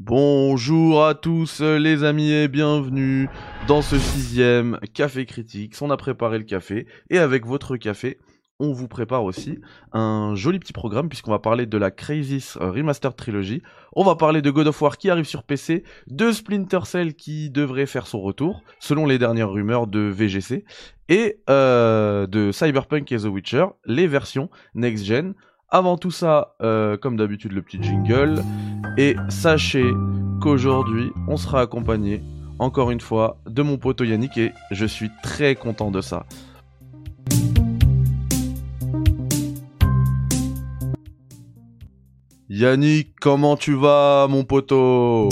Bonjour à tous les amis et bienvenue dans ce sixième Café Critique. On a préparé le café et avec votre café, on vous prépare aussi un joli petit programme puisqu'on va parler de la Crazy Remastered Trilogy. On va parler de God of War qui arrive sur PC, de Splinter Cell qui devrait faire son retour selon les dernières rumeurs de VGC et euh, de Cyberpunk et The Witcher, les versions next-gen. Avant tout ça, euh, comme d'habitude, le petit jingle. Et sachez qu'aujourd'hui, on sera accompagné, encore une fois, de mon pote Yannick et je suis très content de ça. Yannick, comment tu vas, mon poteau?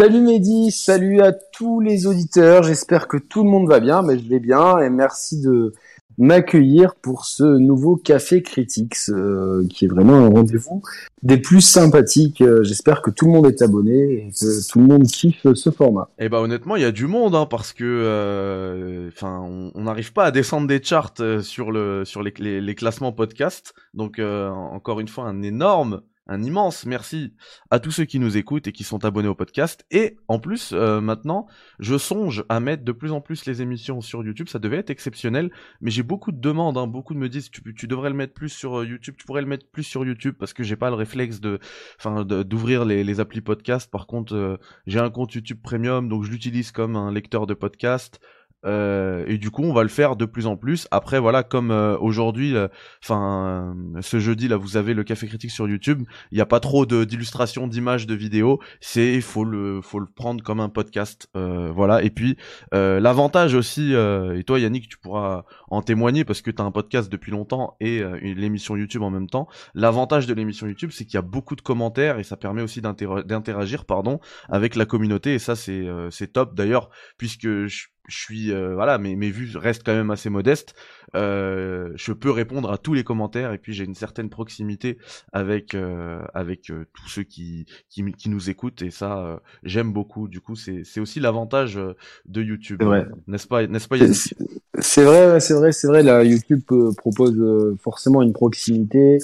Salut Mehdi, salut à tous les auditeurs. J'espère que tout le monde va bien, mais je vais bien et merci de m'accueillir pour ce nouveau Café Critiques, euh, qui est vraiment un rendez-vous des plus sympathiques. Euh, j'espère que tout le monde est abonné et que tout le monde kiffe ce format. Eh bah honnêtement, il y a du monde, hein, parce que, euh, enfin, on n'arrive pas à descendre des charts sur le sur les, classements podcast. Donc encore une fois, un énorme un immense merci à tous ceux qui nous écoutent et qui sont abonnés au podcast. Et en plus, euh, maintenant, je songe à mettre de plus en plus les émissions sur YouTube. Ça devait être exceptionnel, mais j'ai beaucoup de demandes. Hein. Beaucoup de me disent tu, tu devrais le mettre plus sur euh, YouTube. Tu pourrais le mettre plus sur YouTube parce que j'ai pas le réflexe de, enfin, d'ouvrir les, les applis podcast. Par contre, euh, j'ai un compte YouTube Premium, donc je l'utilise comme un lecteur de podcast. Euh, et du coup, on va le faire de plus en plus. Après, voilà, comme euh, aujourd'hui, euh, enfin, ce jeudi là, vous avez le café critique sur YouTube. Il n'y a pas trop d'illustrations, d'images, de vidéos. C'est, faut le, faut le prendre comme un podcast, voilà. Et puis, l'avantage aussi, et toi, Yannick, tu pourras en témoigner parce que tu as un podcast depuis longtemps et l'émission YouTube en même temps. L'avantage de l'émission YouTube, c'est qu'il y a beaucoup de commentaires et ça permet aussi d'interagir, pardon, avec la communauté. Et ça, c'est, c'est top. D'ailleurs, puisque je je suis euh, voilà mes, mes vues restent quand même assez modestes. Euh, je peux répondre à tous les commentaires et puis j'ai une certaine proximité avec euh, avec tous ceux qui, qui, qui nous écoutent et ça j'aime beaucoup. Du coup c'est c'est aussi l'avantage de YouTube n'est-ce pas n'est-ce pas c'est vrai c'est vrai c'est vrai. La YouTube propose forcément une proximité.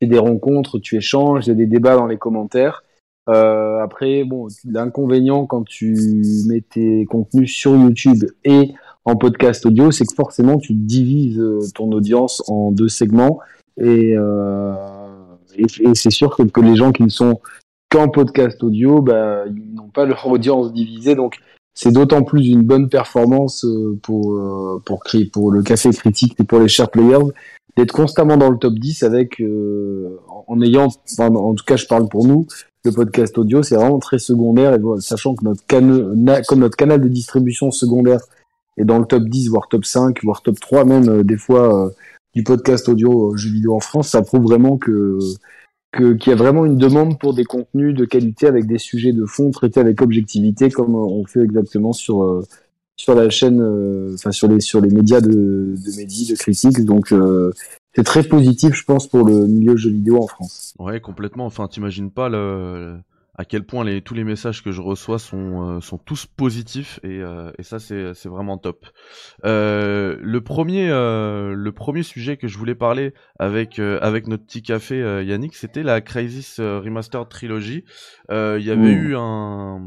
Et des rencontres tu échanges il y a des débats dans les commentaires euh, après, bon, l'inconvénient quand tu mets tes contenus sur YouTube et en podcast audio, c'est que forcément tu divises euh, ton audience en deux segments. Et, euh, et, c'est sûr que, les gens qui ne sont qu'en podcast audio, bah, ils n'ont pas leur audience divisée, donc c'est d'autant plus une bonne performance euh, pour pour créer pour le café critique et pour les share players d'être constamment dans le top 10 avec en ayant en tout cas je parle pour nous le podcast audio, c'est vraiment très secondaire. Et sachant que notre, canal, comme notre canal de distribution secondaire est dans le top 10, voire top 5, voire top 3 même euh, des fois euh, du podcast audio euh, jeux vidéo en France, ça prouve vraiment que qu'il y a vraiment une demande pour des contenus de qualité avec des sujets de fond traités avec objectivité, comme on fait exactement sur sur la chaîne, enfin sur les sur les médias de de médias, de critiques. Donc c'est très positif, je pense, pour le milieu jeux vidéo en France. Ouais, complètement. Enfin, t'imagines pas le, à quel point les, tous les messages que je reçois sont, euh, sont tous positifs et, euh, et ça c'est, c'est vraiment top. Euh, le premier euh, le premier sujet que je voulais parler avec avec notre petit café Yannick, c'était la Crisis Remastered Trilogy. Il y avait eu un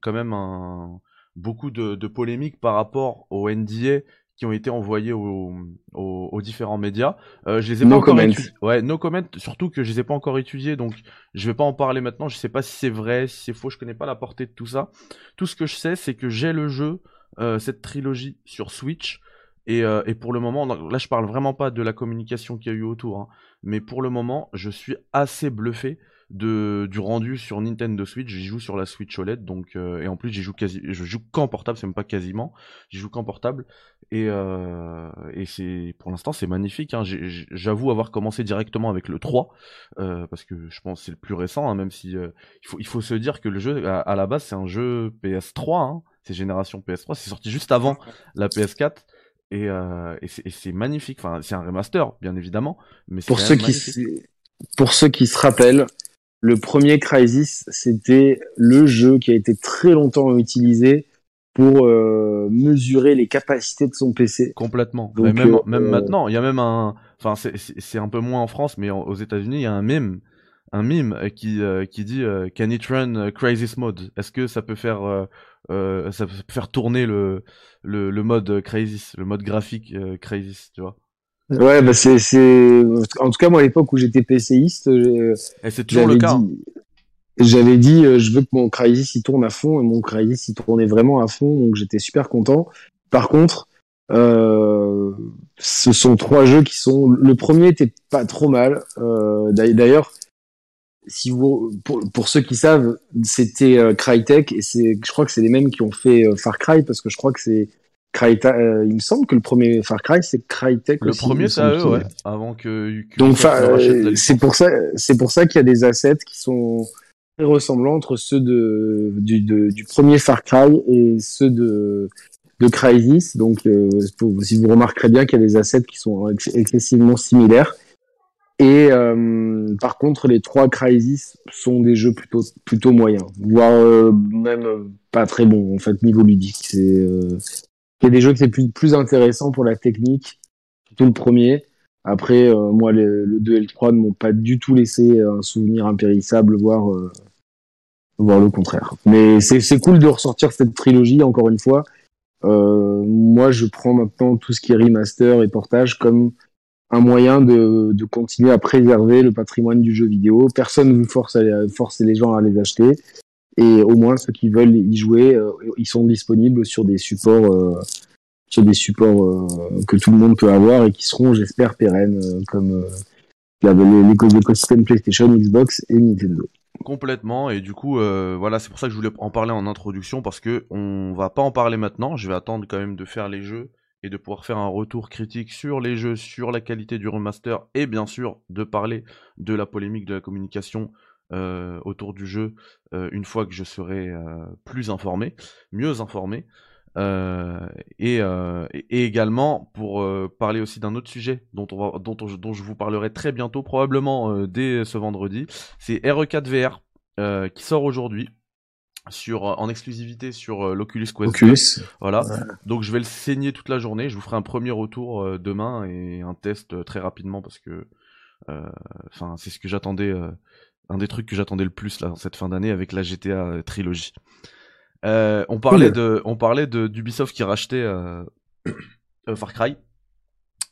quand même un beaucoup de, de polémiques par rapport au NDA qui ont été envoyés aux, aux, différents médias. Euh, je les ai pas encore étudiés. Ouais, no comment. Surtout que je les ai pas encore étudiés, donc je vais pas en parler maintenant. Je sais pas si c'est vrai, si c'est faux. Je connais pas la portée de tout ça. Tout ce que je sais, c'est que j'ai le jeu, euh, cette trilogie sur Switch. Et, euh, et, pour le moment, là je parle vraiment pas de la communication qu'il y a eu autour, hein, mais pour le moment, je suis assez bluffé de du rendu sur Nintendo Switch. J'y joue sur la Switch OLED, donc euh, et en plus j'y joue quasi, je joue qu'en portable, c'est même pas quasiment. J'y joue qu'en portable et euh, et c'est pour l'instant c'est magnifique. Hein. J'avoue avoir commencé directement avec le 3 euh, parce que je pense c'est le plus récent, hein, même si il faut il faut se dire que le jeu à, la base c'est un jeu PS3, hein, c'est génération PS3, c'est sorti juste avant la PS4. Et, et c'est magnifique. Enfin, c'est un remaster, bien évidemment, mais pour ceux qui pour ceux qui se rappellent, le premier Crysis, c'était le jeu qui a été très longtemps utilisé pour euh, mesurer les capacités de son PC. Complètement. même, euh, même maintenant, il y a même un, enfin c'est un peu moins en France, mais aux États-Unis, il y a un mème un mime qui qui dit Can it run Crisis Mode? Est-ce que ça peut faire ça peut faire tourner le le, le mode Crisis, le mode graphique Crisis, tu vois? Ouais, bah c'est, c'est, en tout cas, moi, à l'époque où j'étais PCiste, et c'est toujours le cas. Dit, j'avais dit, euh, je veux que mon Crysis il tourne à fond, et mon Crysis il tournait vraiment à fond, donc j'étais super content. Par contre, euh, ce sont trois jeux qui sont. Le premier était pas trop mal. Euh, d'ailleurs, si vous, pour, pour, ceux qui savent, c'était euh, Crytek et c'est, je crois que c'est les mêmes qui ont fait euh, Far Cry parce que je crois que c'est Crytek. Euh, il me semble que le premier Far Cry c'est Crytek. Le premier c'est eux, ouais. Avant que. que Donc, c'est pour ça, c'est pour ça qu'il y a des assets qui sont très ressemblants entre ceux de, du, du premier Far Cry et ceux de, de Crysis. Donc, euh, si vous remarquerez bien qu'il y a des assets qui sont excessivement similaires. Et euh, par contre, les trois Crysis sont des jeux plutôt plutôt moyens, voire euh, même pas très bons en fait niveau ludique. C'est il y a des jeux que c'est plus plus intéressant pour la technique, surtout le premier. Après, euh, moi, le, le, 2 et le 3 ne m'ont pas du tout laissé un souvenir impérissable, voire, euh, voire le contraire. Mais c'est cool de ressortir cette trilogie, encore une fois. Euh, moi, je prends maintenant tout ce qui est remaster et portage comme un moyen de, de continuer à préserver le patrimoine du jeu vidéo. Personne ne vous force, à, force les gens à les acheter. Et au moins, ceux qui veulent y jouer, euh, ils sont disponibles sur des supports sur des supports euh, que tout le monde peut avoir et qui seront, j'espère, pérennes, euh, comme euh, l'écosystème PlayStation, Xbox et Nintendo. Complètement et du coup voilà c'est pour ça que je voulais en parler en introduction parce que on va pas en parler maintenant je vais attendre quand même de faire les jeux et de pouvoir faire un retour critique sur les jeux sur la qualité du remaster et bien sûr de parler de la polémique de la communication autour du jeu une fois que je serai plus informé mieux informé euh, et, euh, et, également pour euh, parler aussi d'un autre sujet dont, on va, dont, dont, je vous parlerai très bientôt, probablement dès ce vendredi, c'est RE4 VR qui sort aujourd'hui sur en exclusivité sur l'Oculus Quest. Oculus. Voilà. Donc je vais le saigner toute la journée. Je vous ferai un premier retour demain et un test très rapidement parce que, enfin, c'est ce que j'attendais, un des trucs que j'attendais le plus là cette fin d'année avec la GTA trilogie. Euh, on parlait de, on parlait de d'Ubisoft qui rachetait euh, euh, Far Cry.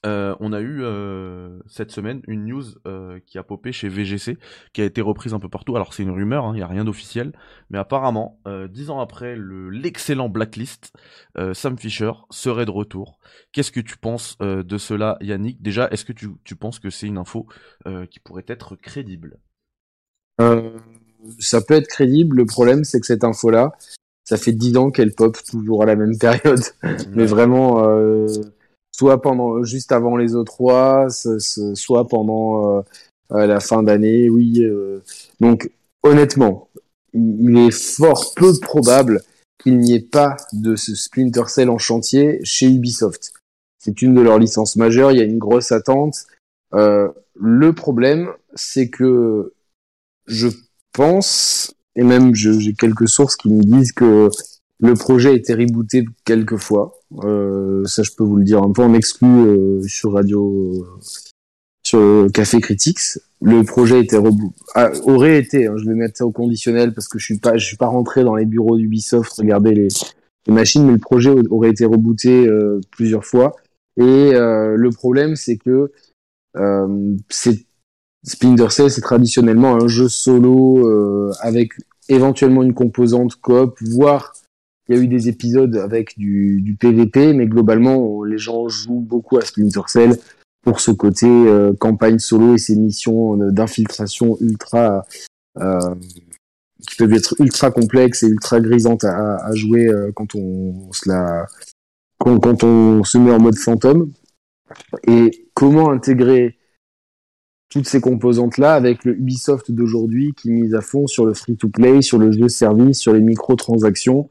on a eu cette semaine une news qui a popé chez VGC, qui a été reprise un peu partout. Alors c'est une rumeur, il hein, n'y a rien d'officiel, mais apparemment, dix ans après l'excellent Blacklist, Sam Fisher serait de retour. Qu'est-ce que tu penses de cela, Yannick? Déjà, est-ce que tu, tu, penses que c'est une info qui pourrait être crédible? Ça peut être crédible. Le problème, c'est que cette info-là, ça fait dix ans qu'elle pop toujours à la même période, mais vraiment euh, soit pendant juste avant les E3, soit pendant euh, la fin d'année, oui. Euh. Donc honnêtement, il est fort peu probable qu'il n'y ait pas de ce Splinter Cell en chantier chez Ubisoft. C'est une de leurs licences majeures, il y a une grosse attente. le problème, c'est que je pense et même j'ai quelques sources qui me disent que le projet a été rebooté quelques fois. Euh, ça, je peux vous le dire un peu en exclu euh, sur Radio, euh, sur Café Critics. Le projet était ah, aurait été. Hein, je vais mettre ça au conditionnel parce que je suis pas, je suis pas rentré dans les bureaux d'Ubisoft regarder les, les, machines, mais le projet aurait été rebooté plusieurs fois. Et le problème, c'est que c'est Splinter Cell, c'est traditionnellement un jeu solo euh, avec éventuellement une composante coop, voire il y a eu des épisodes avec du, du PVP, mais globalement, les gens jouent beaucoup à Splinter Cell pour ce côté euh, campagne solo et ces missions d'infiltration ultra euh, qui peuvent être ultra complexes et ultra grisantes à, à jouer euh, quand on se la quand, quand on se met en mode fantôme. Et comment intégrer toutes ces composantes-là avec le Ubisoft d'aujourd'hui qui mise à fond sur le free-to-play, sur le jeu service, sur les microtransactions.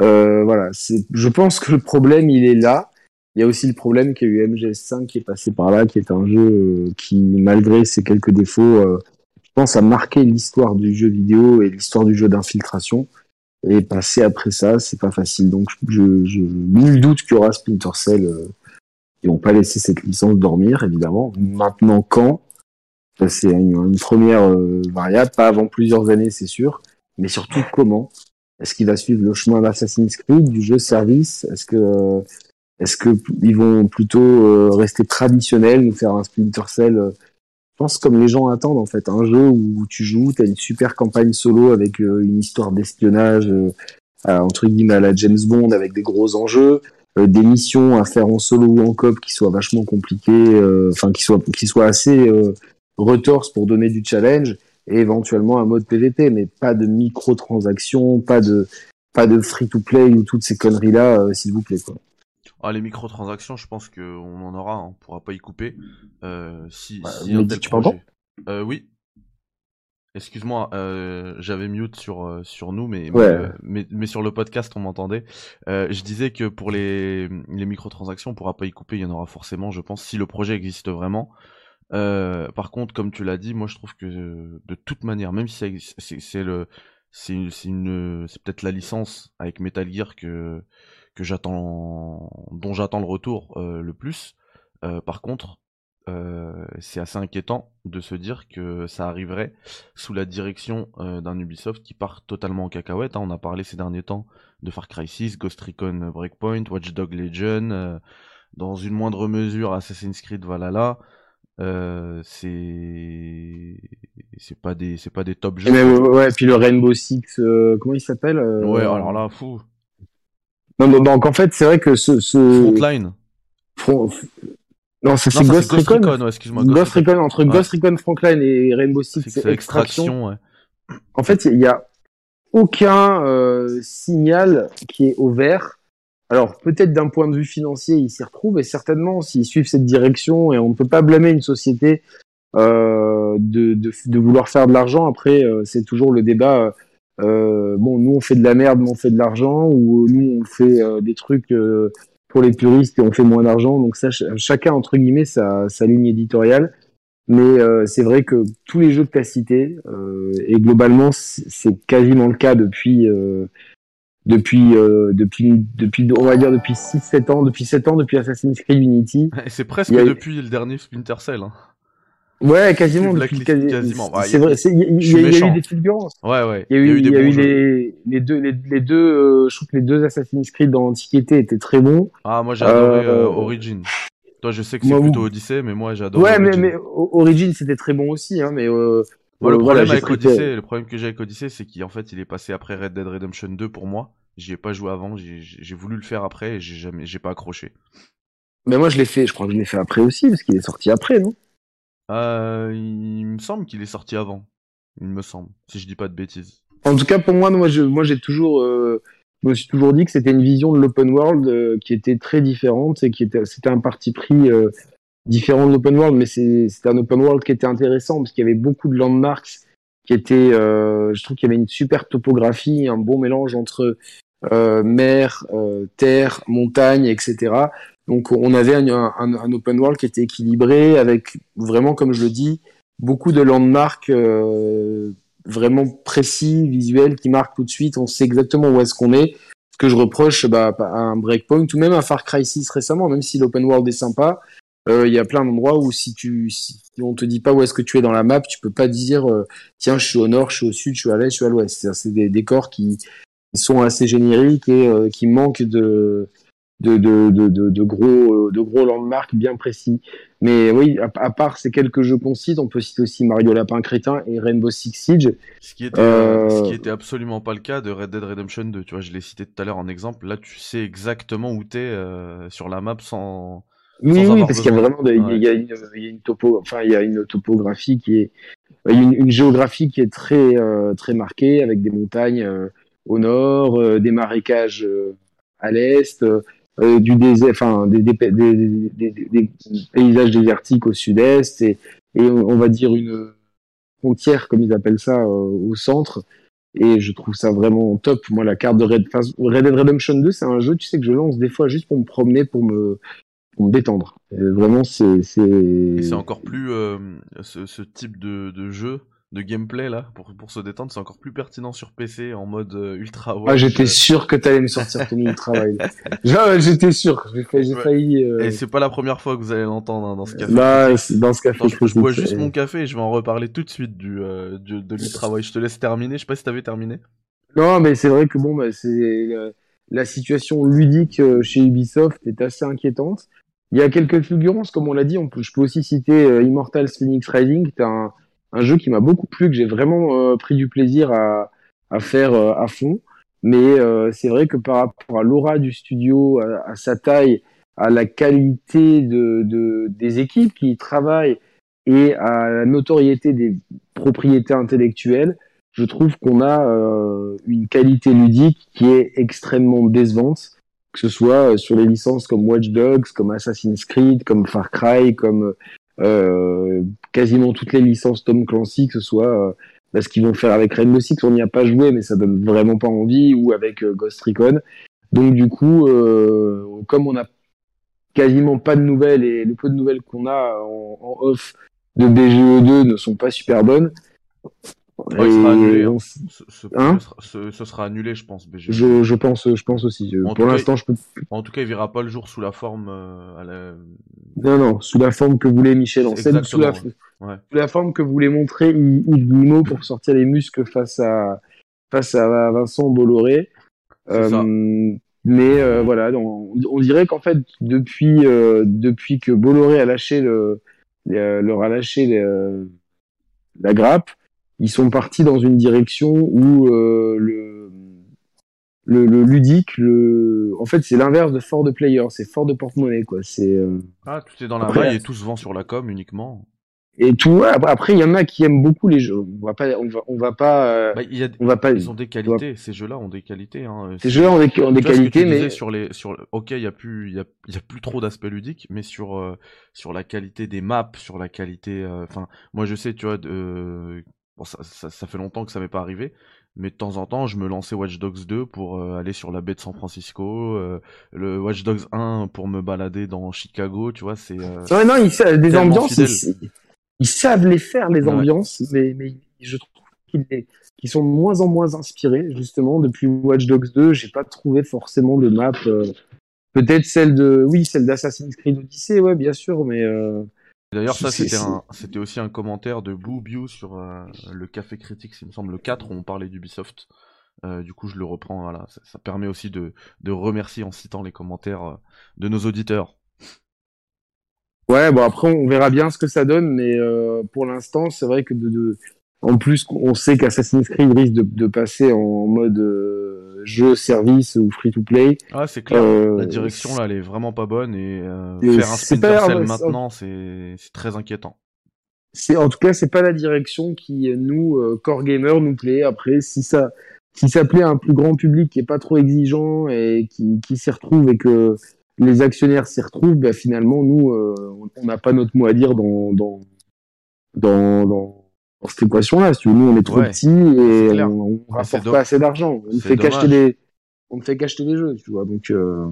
Euh, voilà, je pense que le problème il est là. Il y a aussi le problème qu'il y a eu MGS5 qui est passé par là, qui est un jeu euh, qui, malgré ses quelques défauts, euh, je pense a marqué l'histoire du jeu vidéo et l'histoire du jeu d'infiltration. Et passer après ça, c'est pas facile. Donc, je, je, nul doute qu'il y aura Splinter Cell. Euh, ils vont pas laisser cette licence dormir, évidemment. Maintenant, quand C'est une, première euh, variable, pas avant plusieurs années, c'est sûr, mais surtout comment Est-ce qu'il va suivre le chemin d'Assassin's Creed, du jeu service? Est-ce que est-ce que ils vont plutôt euh, rester traditionnels, nous faire un Splinter Cell euh, Je pense comme les gens attendent en fait, un jeu où tu joues, tu as une super campagne solo avec une histoire d'espionnage entre guillemets à la James Bond avec des gros enjeux. Euh, des missions à faire en solo ou en coop qui soient vachement compliquées, euh, enfin qui soient qui soient assez euh, retorses pour donner du challenge et éventuellement un mode PVP, mais pas de microtransactions, pas de pas de free to play ou toutes ces conneries là, s'il vous plaît quoi. Ah, les microtransactions, je pense qu'on en aura, hein. on pourra pas y couper. Euh, si, bah, si tu projet... euh, Oui, Excuse-moi, euh, j'avais mute sur euh, sur nous, mais, euh, mais, mais sur le podcast on m'entendait. Euh, je disais que pour les les microtransactions, on pourra pas y couper, il y en aura forcément, je pense, si le projet existe vraiment. Par contre, comme tu l'as dit, moi je trouve que de toute manière, même si c'est le c'est une c'est peut-être la licence avec Metal Gear que que j'attends dont j'attends le retour le plus. par contre, euh, c'est assez inquiétant de se dire que ça arriverait sous la direction euh, d'un Ubisoft qui part totalement en cacahuète. Hein. On a parlé ces derniers temps de Far Cry 6, Ghost Recon Breakpoint, Watch Dog Legion, euh, dans une moindre mesure Assassin's Creed Valhalla. C'est c'est pas des c'est pas des top jeux. Mais ouais, puis le Rainbow Six, comment il s'appelle Ouais, alors là, fou. Non, donc en fait, c'est vrai que ce, ce... Frontline. Non, c'est Ghost, Recon. Recon excuse-moi. Ghost, Recon, entre Ghost Recon Franklin et Rainbow Six, c'est Extraction. ouais. En fait, il y a aucun euh, signal qui est au vert. Alors, peut-être d'un point de vue financier, ils s'y retrouvent, et certainement, s'ils suivent cette direction, et on ne peut pas blâmer une société euh, de, vouloir faire de l'argent. Après, euh, c'est toujours le débat. Euh, bon, nous on fait de la merde, mais on fait de l'argent, ou nous on fait des trucs pour les puristes et on fait moins d'argent. Donc ça, chacun entre guillemets sa, ligne éditoriale. Mais c'est vrai que tous les jeux que tu et globalement c'est quasiment le cas depuis depuis euh, depuis depuis on va dire depuis 6 7 ans, depuis 7 ans depuis Assassin's Creed Unity. C'est presque depuis le dernier Splinter Cell. Hein. Ouais, quasiment. Depuis, quasiment. c'est vrai. Il y, a eu des fulgurances. Ouais, ouais. Il y a eu, y a eu les, les, deux, les, les deux. Euh, je trouve que les deux Assassin's Creed dans l'Antiquité étaient très bons. Ah, moi j'ai adoré euh, euh, Origin. Toi, je sais que c'est plutôt Odyssey, mais moi j'adore. Ouais, mais, mais Origin c'était très bon aussi, hein. Mais euh, le problème avec Odyssey, le problème que j'ai avec Odyssey, c'est qu'en fait, il est passé après Red Dead Redemption 2 pour moi. J'y ai pas joué avant. J'ai voulu le faire après et j'ai jamais, j'ai pas accroché. Mais moi, je l'ai fait. Je crois que je l'ai fait après aussi parce qu'il est sorti après, non? Euh, il me semble qu'il est sorti avant. Il me semble, si je dis pas de bêtises. En tout cas, pour moi, moi, je, moi, j'ai toujours, euh, je me suis toujours dit que c'était une vision de l'open world euh, qui était très différente et qui était, c'était un parti pris différent de l'open world, mais c'était un open world qui était intéressant parce qu'il y avait beaucoup de landmarks qui étaient, je trouve qu'il y avait une super topographie, un bon mélange entre mer, terre, montagne, etc. Donc on avait un, open world qui était équilibré avec vraiment, comme je le dis, beaucoup de landmarks euh, vraiment précis, visuels, qui marquent tout de suite. On sait exactement où est-ce qu'on est. Ce que je reproche bah, à un Breakpoint ou même à Far Cry 6 récemment, même si l'open world est sympa, euh, il y a plein d'endroits où si tu si on te dit pas où est-ce que tu es dans la map, tu peux pas dire euh, tiens je suis au nord, je suis au sud, je suis à l'est, je suis à l'ouest. C'est des décors qui, sont assez génériques et qui manquent de de, de, de, de, gros, euh, de gros landmarks bien précis. Mais oui, à, part ces quelques jeux qu'on cite, on peut citer aussi Mario Lapin Crétin et Rainbow Six Siege. Ce qui était, euh... ce qui était absolument pas le cas de Red Dead Redemption 2. Tu vois, je l'ai cité tout à l'heure en exemple. Là, tu sais exactement où t'es euh, sur la map sans. Oui, oui parce qu'il y a vraiment, il, y a une, il y a une topo, enfin, il y a une topographie qui est, une, une géographie qui est très, euh, très marquée avec des montagnes euh, au nord, des marécages à l'est. Euh, du désert, enfin des, des, des, des, paysages désertiques au sud-est et, et, on va dire une frontière comme ils appellent ça euh, au centre. Et je trouve ça vraiment top. Moi, la carte de Red, Red Dead Redemption 2, c'est un jeu, tu sais, que je lance des fois juste pour me promener, pour me, me détendre. Vraiment, c'est, c'est. encore plus euh, ce, ce, type de, de jeu de gameplay là pour pour se détendre, c'est encore plus pertinent sur PC en mode euh, ultra Ah, j'étais sûr que t'allais me sortir ton ultra J'étais sûr. J'ai failli. Ouais. failli euh, Et c'est pas la première fois que vous allez l'entendre hein, dans ce café. Là, dans ce café. Attends, je, je bois juste mon café et je vais en reparler tout de suite du, euh, du- de l'ultra wide. Je te laisse terminer. Je sais pas si t'avais terminé. Non, mais c'est vrai que bon, bah, c'est la, situation ludique euh, chez Ubisoft est assez inquiétante. Il y a quelques fulgurances, comme on l'a dit. On peut, je peux aussi citer euh, Immortals Phoenix Rising, qui est un, jeu qui m'a beaucoup plu, que j'ai vraiment euh, pris du plaisir à, faire euh, à fond. Mais c'est vrai que par rapport à l'aura du studio, à, sa taille, à la qualité de, de, des équipes qui y travaillent et à la notoriété des propriétés intellectuelles, je trouve qu'on a euh, une qualité ludique qui est extrêmement décevante, que ce soit euh, sur les licences comme Watch Dogs, comme Assassin's Creed, comme Far Cry, comme euh, quasiment toutes les licences Tom Clancy, que ce soit euh, bah, ce qu'ils vont faire avec Rainbow Six, on n'y a pas joué, mais ça donne vraiment pas envie, ou avec euh, Ghost Recon. Donc du coup, euh, comme on n'a quasiment pas de nouvelles et le peu de nouvelles qu'on a en, en off de BGE2 ne sont pas super bonnes. Ouais, sera hein. on- Ce, ce, Hein ce sera, ce- ce sera annulé, je pense. BG. je, je pense, je pense aussi. Je- En tout pour cas, l'instant, je peux. En tout cas, il verra pas le jour sous la forme euh, à la... Non, non, sous la forme que voulait Michel Ancel, sous la, ouais. sous la forme que voulait montrer Yves Guillemot pour sortir les muscles face à face à Vincent Bolloré. Ça. mais euh, voilà, on, on dirait qu'en fait, depuis euh, depuis que Bolloré a lâché le, le- leur a lâché le- la grappe, ils sont partis dans une direction où euh, le, le le ludique, le en fait, c'est l'inverse de fort de player, c'est fort de porte-monnaie quoi. C'est euh, Ah, tout est dans la Après, maille et tout se vend sur la com uniquement. et tout. ouais, après- il y en a qui aiment beaucoup les jeux. On va pas, on va, on va pas, euh, Bah, il y a... on va pas. Ils ont des qualités, ces jeux-là ont des qualités. Hein. Ces jeux-là ont des, ont qualités, mais sur les sur ok il y a plus il y a, y a plus trop d'aspect ludique mais sur euh, sur la qualité des maps sur la qualité euh, enfin moi je sais tu vois de bon, ça, ça, ça fait longtemps que ça m'est pas arrivé mais de temps en temps je me lançais Watch Dogs 2 pour euh, aller sur la baie de San Francisco euh, le Watch Dogs 1 pour me balader dans Chicago tu vois c'est euh, Ouais, non, ils savent, des ambiances, ils, ils savent les faire, les Ouais. ambiances, mais, mais je trouve qu'ils sont de moins en moins inspirés, justement. Depuis Watch Dogs 2, j'ai pas trouvé forcément de map. euh, Peut-être celle de, oui, celle d'Assassin's Creed Odyssey, ouais, bien sûr, mais D'ailleurs, ça, c'était aussi un commentaire de Boobiu sur euh, le Café Critique, il me semble, le 4, où on parlait d'Ubisoft. Euh, du coup, je le reprends, voilà. Ça, ça permet aussi de, de remercier en citant les commentaires euh, de nos auditeurs. Ouais, bon après on verra bien ce que ça donne, mais euh, pour l'instant c'est vrai que de, de... en plus on sait qu'Assassin's Creed risque de, de passer en mode jeu service ou free to play. Ah, c'est clair. Euh, La direction, là, elle est vraiment pas bonne et, euh, Et faire un Splinter Cell ouais, maintenant, c'est, c'est très inquiétant. C'est en tout cas c'est pas la direction qui nous euh, core gamer nous plaît. Après si ça si ça plaît à un plus grand public qui est pas trop exigeant et qui qui s'y retrouve et que les actionnaires s'y retrouvent, bah, finalement nous euh, on n'a pas notre mot à dire dans dans dans, dans, dans cette équation là. Si tu veux, nous on est trop Ouais, petits et on, c'est rapporte pas assez d'argent. On ne fait qu'acheter dommage. des on ne fait qu'acheter des jeux, tu vois. Donc euh,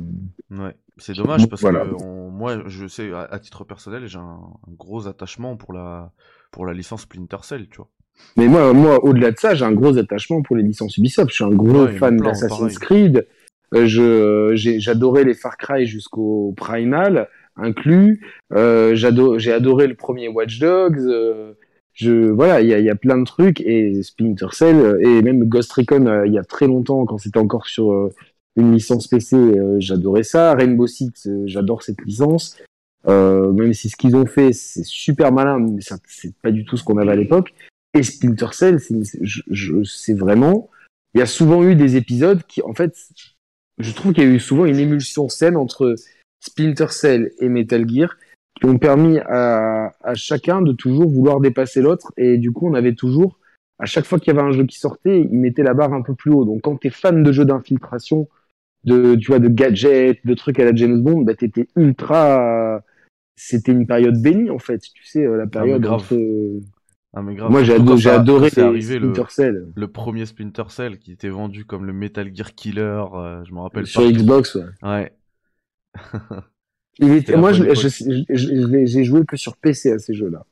Ouais, c'est dommage parce Voilà. que on- moi, je sais, à, titre personnel, j'ai un, un gros attachement pour la, pour la licence Splinter Cell, tu vois. Mais moi, moi, au-delà de ça, j'ai un gros attachement pour les licences Ubisoft. Je suis un gros Ouais, fan d'Assassin's. Creed. Euh, j'adorais les Far Cry jusqu'au Primal inclus. Euh, j'ai adoré le premier Watch Dogs. Euh, je, voilà, il y a, plein de trucs et Splinter Cell euh, et même Ghost Recon euh, il y a très longtemps quand c'était encore sur euh, une licence PC, j'adorais ça. Rainbow Six, j'adore cette licence. Euh, même si ce qu'ils ont fait c'est super malin, mais c'est pas du tout ce qu'on avait à l'époque. Et Splinter Cell, c'est vraiment. Il y a souvent eu des épisodes qui, en fait, je trouve qu'il y a eu souvent une émulsion saine entre Splinter Cell et Metal Gear qui ont permis à, à chacun de toujours vouloir dépasser l'autre. Et du coup, on avait toujours, à chaque fois qu'il y avait un jeu qui sortait, ils mettaient la barre un peu plus haut. Donc, quand t'es fan de jeux d'infiltration, de, tu vois, de gadgets, de trucs à la James Bond, bah, t'étais ultra, c'était une période bénie, en fait. Tu sais, la période grave. entre, Ah, mais grave. moi, j'ai adoré arrivé le, Splinter Cell le premier Splinter Cell qui était vendu comme le Metal Gear Killer, euh, je me rappelle sur pas. Xbox. Ouais. Ouais. Était- moi, j'ai joué que sur PC à ces jeux-là.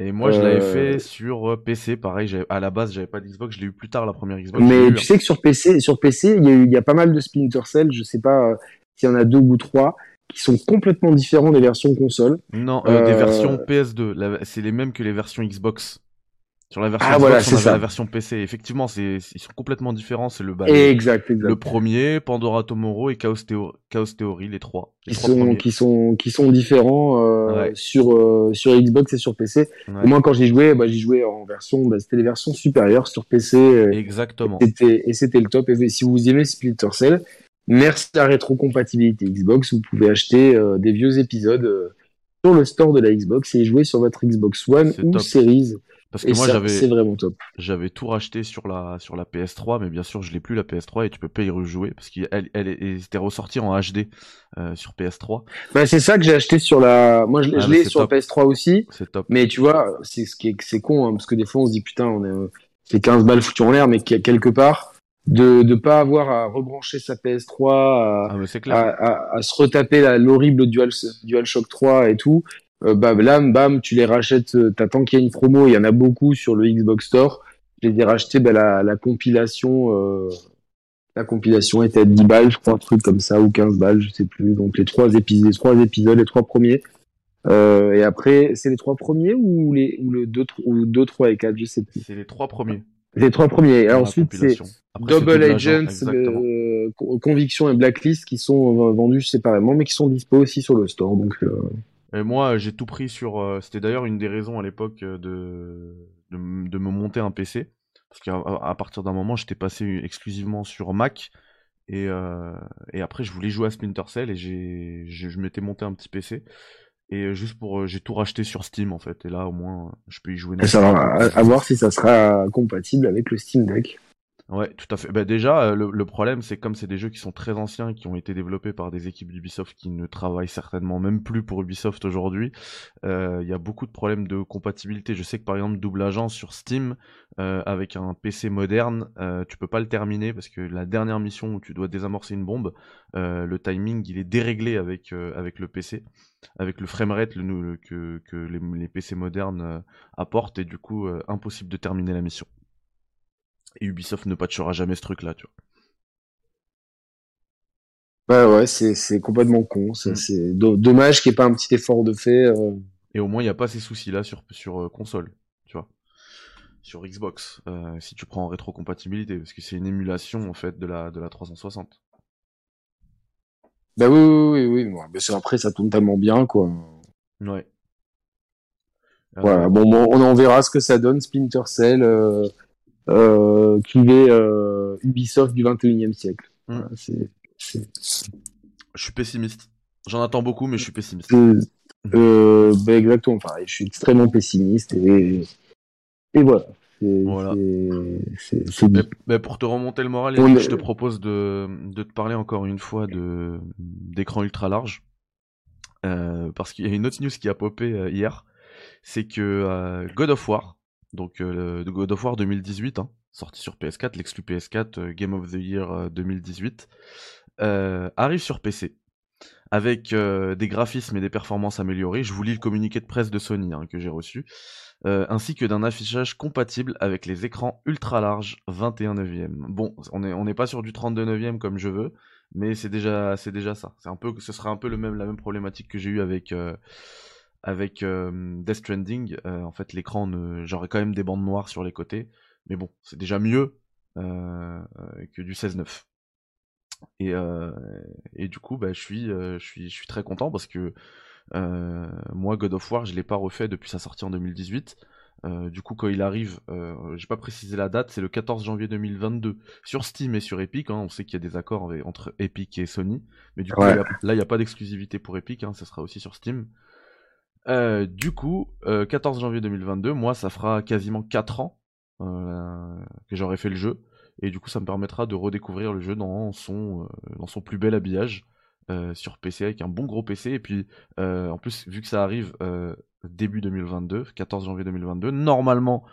Et moi, je l'avais Euh, fait sur euh, PC, pareil. À la base, j'avais pas d'Xbox. Je l'ai eu plus tard, la première Xbox. Mais eu, tu sais que sur PC, sur PC, il y a, eu- il y a pas mal de Splinter Cell. Je sais pas euh, s'il y en a deux ou trois qui sont complètement différents des versions console. Non, euh, des versions PS2. La- C'est les mêmes que les versions Xbox. Sur la version Ah, Xbox, voilà, on c'est avait ça. la version PC. Effectivement, c'est ils sont complètement différents. C'est le, bah, exact, exact. le premier, Pandora Tomorrow et Chaos, Theo- Chaos Theory, les trois. Les qui trois sont premiers. qui sont qui sont différents euh, Ouais. sur euh, sur Xbox et sur PC. Ouais. Moi, quand j'y jouais, bah, j'y jouais en version, bah, c'était les versions supérieures sur PC. euh, Exactement. Et c'était le top. Et si vous aimez Splinter Cell, merci à la rétrocompatibilité Xbox, vous pouvez acheter euh, des vieux épisodes sur le store de la Xbox et jouer sur votre Xbox One ou top. Series. Parce que Et moi, j'avais c'est vraiment top. j'avais tout racheté sur la sur la PS3, mais bien sûr, je l'ai plus la PS3 et tu peux pas y rejouer parce qu'elle elle, elle était ressortie en HD euh, sur PS3. Bah, c'est ça que j'ai acheté sur la. Moi, je, Ah, l'ai c'est sur top. la PS3 aussi. C'est top. Mais tu vois, c'est ce qui est, c'est con, hein, parce que des fois on se dit putain, on est, c'est 15 balles foutues en l'air, mais quelque part de de pas avoir à rebrancher sa PS3, à, Ah à, à, à se retaper l'horrible Dual DualShock 3 et tout. Euh, bah, bam, bam, tu les rachètes. euh, T'attends qu'il y ait une promo, il y en a beaucoup sur le Xbox Store. Je les ai rachetés, bah, la, la compilation. Euh, la compilation était à 10 balles, je crois, un truc comme ça, ou 15 balles, je sais plus. Donc les trois épisodes, les trois épisodes, les trois premiers. Euh, et après, c'est les trois premiers ou les ou le 2 ou deux, 3 et 4, je sais plus. C'est les trois premiers. Les trois premiers. Et ensuite, c'est Double Agent, Agents, euh, Conviction et Blacklist qui sont euh, vendus séparément, mais qui sont dispo aussi sur le store. Donc, euh, Et moi, j'ai tout pris sur. euh, C'était d'ailleurs une des raisons à l'époque euh, de... de me monter un PC, parce qu'à partir d'un moment, j'étais passé exclusivement sur Mac. Et, euh, et après, je voulais jouer à Splinter Cell et j'ai, je m'étais monté un petit PC. Et juste pour, j'ai tout racheté sur Steam en fait. Et là, au moins, je peux y jouer. à, à voir si ça sera compatible avec le Steam Deck. Ouais, tout à fait. Bah, déjà, euh, le, problème, c'est comme c'est des jeux qui sont très anciens qui ont été développés par des équipes d'Ubisoft qui ne travaillent certainement même plus pour Ubisoft aujourd'hui, euh, il y a beaucoup de problèmes de compatibilité. Je sais que par exemple, Double Agent sur Steam, euh, avec un PC moderne, tu peux pas le terminer parce que la dernière mission où tu dois désamorcer une bombe, le timing il est déréglé avec le PC, avec le framerate que les, PC modernes apportent et du coup impossible de terminer la mission. Et Ubisoft ne patchera jamais ce truc-là, tu vois. Ouais, ouais, c'est complètement con. Mm. C'est do- dommage qu'il n'y ait pas un petit effort de fait. euh. Et au moins, il n'y a pas ces soucis-là sur, sur euh, console, tu vois. Sur Xbox, euh, si tu prends en rétrocompatibilité, parce que c'est une émulation, en fait, de la, de la 360. Bah oui, oui, oui, après, ça tourne tellement bien, quoi. Ouais. Voilà. Bon, bon, on en verra ce que ça donne. Splinter Cell, euh, euh, qui est euh, Ubisoft du 21e siècle. Mm. Voilà, c'est c'est- Je suis pessimiste. J'en attends beaucoup, mais je suis pessimiste. c'est- euh, bah, exactement pareil. Je suis extrêmement pessimiste et et voilà. C'est Voilà. c'est- c'est c'est dit. Mais, mais pour te remonter le moral, est- je te propose de, de te parler encore une fois de d'écran ultra large. Euh, parce qu'il y a une autre news qui a popé euh, hier, c'est que euh, God of War, donc euh, God of War 2018, hein, sorti sur PS4, l'exclu PS4 euh, Game of the Year euh, 2018, euh, arrive sur PC avec euh, des graphismes et des performances améliorées. Je vous lis le communiqué de presse de Sony hein, que j'ai reçu, euh, ainsi que d'un affichage compatible avec les écrans ultra larges 21 neuvième. Bon, on n'est pas sur du 32 neuvième comme je veux, mais c'est déjà déjà ça. Un peu ce sera un peu le même la même problématique que j'ai eu avec euh, avec Death Stranding. Euh, en fait, l'écran ne j'aurais quand même des bandes noires sur les côtés, mais bon, c'est déjà mieux euh, euh, que du 16-9. Et, et du coup, bah, je suis, je suis, je suis très content parce que moi, God of War, je l'ai pas refait depuis sa sortie en 2018. Euh, du coup, quand il arrive, euh, j'ai pas précisé la date, c'est le 14 janvier 2022 sur Steam et sur Epic. Hein, on sait qu'il y a des accords avec- entre Epic et Sony, mais du coup, Ouais. là, il n'y a pas d'exclusivité pour Epic. Hein, ça sera aussi sur Steam. Euh, du coup, euh, 14 janvier 2022, moi, ça fera quasiment 4 ans euh, que j'aurais fait le jeu. Et du coup, ça me permettra de redécouvrir le jeu dans son, euh, dans son plus bel habillage euh, sur PC avec un bon gros PC. Et puis, euh, en plus, vu que ça arrive euh, début 2022, 14 janvier 2022, normalement,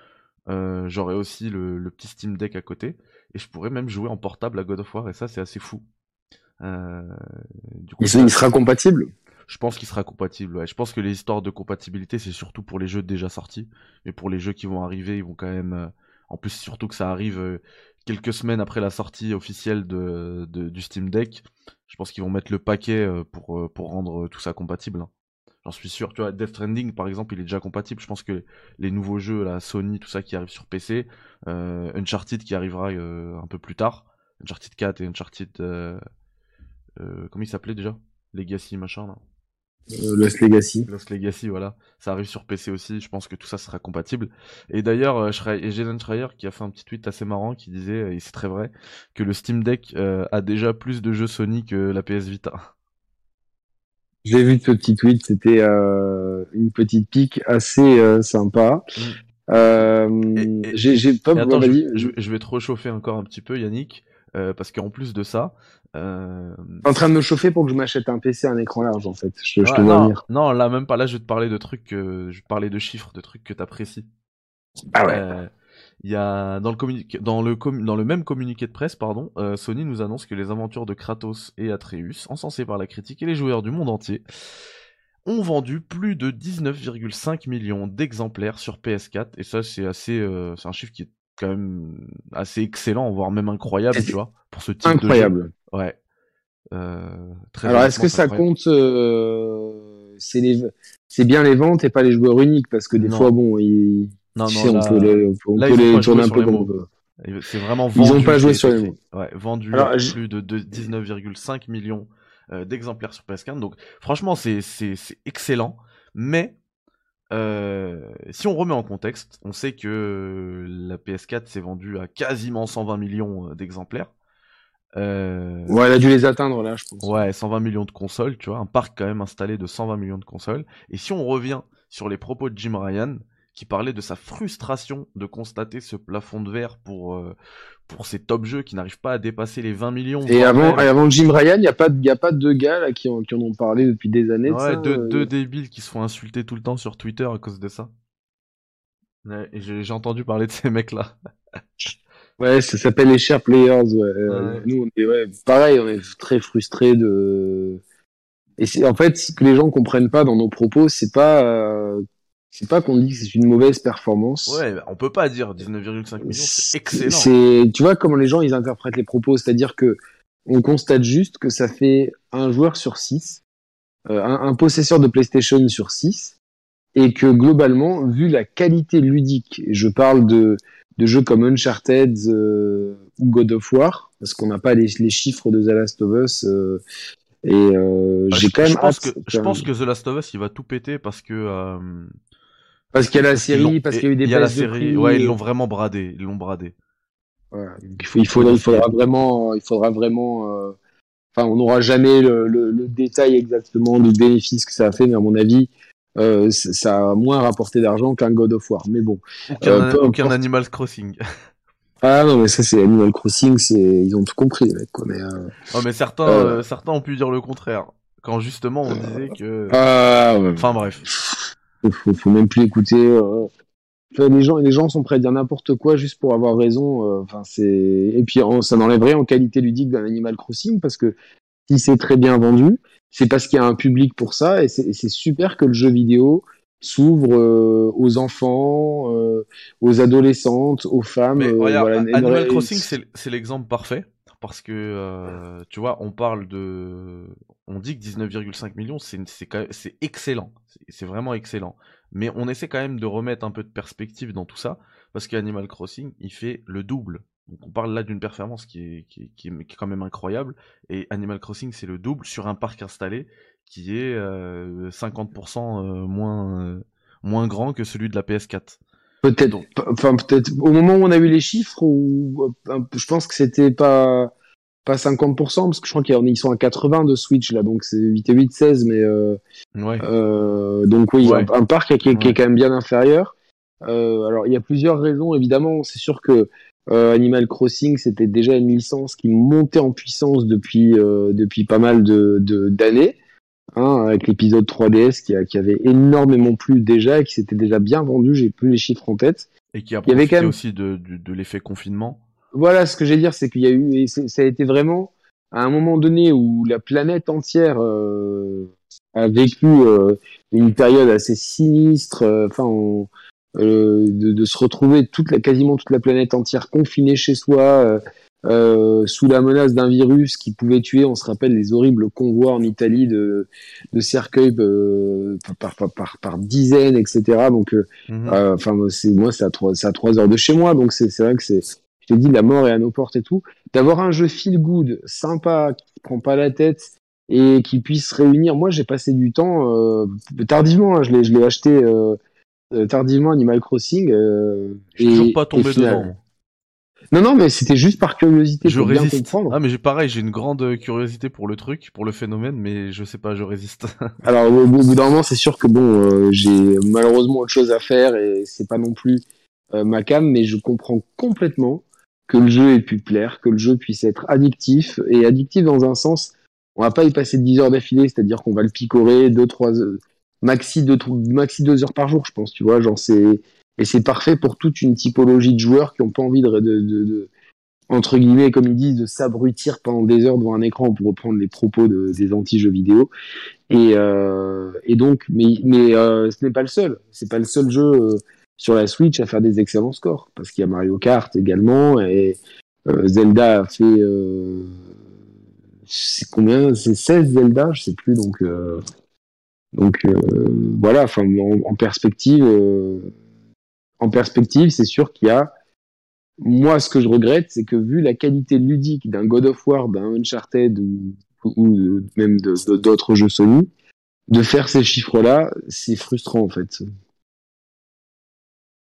euh, j'aurai aussi le, le petit Steam Deck à côté. Et je pourrais même jouer en portable à God of War. Et ça, c'est assez fou. du coup, il, sera compatible? Je pense qu'il sera compatible. Je pense que les histoires de compatibilité, c'est surtout pour les jeux déjà sortis. Mais pour les jeux qui vont arriver, ils vont quand même. En plus, surtout que ça arrive quelques semaines après la sortie officielle de, du Steam Deck. Je pense qu'ils vont mettre le paquet pour, pour rendre tout ça compatible. Hein. J'en suis sûr. Tu vois, Death Stranding, par exemple, il est déjà compatible. Je pense que les nouveaux jeux, la Sony, tout ça qui arrive sur PC, euh, Uncharted qui arrivera euh, un peu plus tard, Uncharted 4 et Uncharted, euh, euh, comment il s'appelait déjà? Legacy machin là. Lost Legacy. Lost Legacy, voilà. Ça arrive sur PC aussi. Je pense que tout ça sera compatible. Et d'ailleurs, Jason Schreier qui a fait un petit tweet assez marrant qui disait, et c'est très vrai, que le Steam Deck a déjà plus de jeux Sony que la PS Vita. J'ai vu ce petit tweet, c'était euh, une petite pique assez euh, sympa. Mm. Euh, j'ai pas attends, je, je, vais te réchauffer encore un petit peu, Yannick, euh, parce qu'en plus de ça, euh... en train de me chauffer pour que je m'achète un PC, un écran large en fait. Je, je te non, non, là même pas. Là, je vais te parler de trucs, que... je vais te parler de chiffres, de trucs que t'apprécies. Ah ouais. Euh, il y a dans le dans le dans le même communiqué de presse, pardon, euh, Sony nous annonce que les aventures de Kratos et Atreus, encensées par la critique et les joueurs du monde entier, ont vendu plus de 19,5 millions d'exemplaires sur PS4 et ça c'est assez euh, c'est un chiffre qui est quand même assez excellent, voire même incroyable, tu vois, pour ce type incroyable. de jeu. Ouais. Euh, très Alors est-ce que ça compte c'est les c'est bien les ventes et pas les joueurs uniques? Parce que des fois bon ils non, non, on peut les, on peut les tourner un peu comme on veut. C'est vraiment vendu. Ils n'ont pas joué sur les mots. Ouais, vendu Alors, plus de, 19,5 millions euh, d'exemplaires sur PS4. Donc, franchement, c'est excellent. Mais, euh, si on remet en contexte, on sait que la PS4 s'est vendue à quasiment 120 millions euh, d'exemplaires. Euh... Ouais, elle a dû les atteindre là, je pense. Ouais, 120 millions de consoles, tu vois, un parc quand même installé de 120 millions de consoles. Et si on revient sur les propos de Jim Ryan, qui parlait de sa frustration de constater ce plafond de verre pour, euh, pour ces top jeux qui n'arrivent pas à dépasser les 20 millions. Et avant, et avant Jim Ryan, il n'y a, pas, y a pas deux gars là, qui, en, qui en ont parlé depuis des années. Ouais, de deux, euh. deux, débiles qui se font insulter tout le temps sur Twitter à cause de ça. J'ai entendu parler de ces mecs-là. ouais, ça s'appelle les Share Players. Ouais. Euh, nous, on est, ouais, pareil, on est très frustrés de. Et en fait ce que les gens comprennent pas dans nos propos, c'est pas c'est pas qu'on dit que c'est une mauvaise performance. Ouais, on peut pas dire 19,5 millions, c'est excellent. C'est, tu vois comment les gens ils interprètent les propos, c'est-à-dire que on constate juste que ça fait un joueur sur 6, euh, un, possesseur de PlayStation sur 6, et que globalement, vu la qualité ludique, je parle de, de jeux comme Uncharted euh, ou God of War, parce qu'on n'a pas les, les, chiffres de The Last of Us, euh, et euh, bah, j'ai quand même. Je pense, que, je pense que The Last of Us il va tout péter parce que euh, parce qu'il y a la série, parce qu'il y a eu des Il y a la série, ouais, ils l'ont vraiment bradé, ils l'ont bradé. Ouais, il, faut, il, faudra, il faudra vraiment, il faudra vraiment. Euh... Enfin, on n'aura jamais le, le, le, détail exactement du bénéfice que ça a fait, mais à mon avis, euh, ça a moins rapporté d'argent qu'un God of War. Mais bon. Aucun, euh, Animal Crossing. Ah non, mais ça c'est Animal Crossing, c'est ils ont tout compris, les mecs, quoi. Mais, euh... oh, mais certains, euh, certains ont pu dire le contraire. Quand justement on disait que. Ah, ouais. Enfin bref faut, faut, même plus écouter. Euh, les gens, les gens sont prêts à dire n'importe quoi juste pour avoir raison. Euh, enfin, c'est et puis ça n'enlèverait en qualité ludique d'un Animal Crossing parce que si c'est très bien vendu, c'est parce qu'il y a un public pour ça et c'est super que le jeu vidéo s'ouvre euh, aux enfants, aux adolescentes, aux femmes. Animal Crossing, c'est l'exemple parfait parce que tu vois, on parle de, on dit que 19,5 millions, c'est excellent, c'est vraiment excellent. Mais on essaie quand même de remettre un peu de perspective dans tout ça, parce qu'Animal Crossing, il fait le double. Donc on parle là d'une performance qui est, quand même incroyable, et Animal Crossing, c'est le double sur un parc installé qui est 50% euh, moins, euh, moins grand que celui de la PS4. Peut-être, enfin peut-être au moment où on a eu les chiffres, je pense que c'était pas pas 50% parce que je crois qu'ils sont à 80 de Switch là, donc c'est 8 et 8, 16, mais euh, ouais. euh, donc oui, un, un, parc qui est, qui est, quand même bien inférieur. Euh, alors il y a plusieurs raisons évidemment. C'est sûr que Animal Crossing c'était déjà une licence qui montait en puissance depuis depuis pas mal de d'années. Hein, avec l'épisode 3DS qui, a, qui avait énormément plu déjà et qui s'était déjà bien vendu, j'ai plus les chiffres en tête. Et qui a profité il y avait quand même... aussi de, de, de l'effet confinement. Voilà, ce que j'ai dire, c'est qu'il y a eu, et ça a été vraiment à un moment donné où la planète entière euh, a vécu euh, une période assez sinistre, euh, enfin, de, de, se retrouver toute la, quasiment toute la planète entière confinée chez soi, euh, sous la menace d'un virus qui pouvait tuer, on se rappelle les horribles convois en Italie de, de cercueils euh, par, par, par, par, dizaines, etc. Donc, euh, mhm. enfin, c'est moi, c'est à trois, c'est à trois heures de chez moi, donc c'est, c'est vrai que c'est, t'ai dit, la mort est à nos portes et tout. D'avoir un jeu feel good, sympa, qui prend pas la tête et qui puisse réunir. Moi, j'ai passé du temps tardivement. Hein, je l'ai, je l'ai acheté tardivement Animal Crossing. Euh, je suis toujours pas tombé dedans. Non, non, mais c'était juste par curiosité. Je pour résiste. Bien comprendre. Ah, mais j'ai pareil, j'ai une grande curiosité pour le truc, pour le phénomène, mais je sais pas, je résiste. Alors, au, bout d'un moment, c'est sûr que bon, euh, j'ai malheureusement autre chose à faire et c'est pas non plus euh, ma cam, mais je comprends complètement que le jeu ait pu plaire, que le jeu puisse être addictif et addictif dans un sens. On va pas y passer 10 heures d'affilée, c'est-à-dire qu'on va le picorer 2 trois maxi 2 maxi heures par jour, je pense, tu vois, genre c'est et c'est parfait pour toute une typologie de joueurs qui n'ont pas envie de, de, entre guillemets, comme ils disent, de s'abrutir pendant des heures devant un écran pour reprendre les propos de, des anti-jeux vidéo. Et, euh, et donc, mais, mais euh, ce n'est pas le seul. C'est pas le seul jeu euh, sur la Switch à faire des excellents scores, parce qu'il y a Mario Kart également et euh, Zelda a fait euh, c'est combien? C'est 16 Zelda, je sais plus. Donc donc voilà. Enfin, en, perspective en perspective, c'est sûr qu'il y a. Moi, ce que je regrette, c'est que vu la qualité ludique d'un God of War, d'un Uncharted ou, ou même d'autres jeux Sony, de faire ces chiffres-là, c'est frustrant en fait.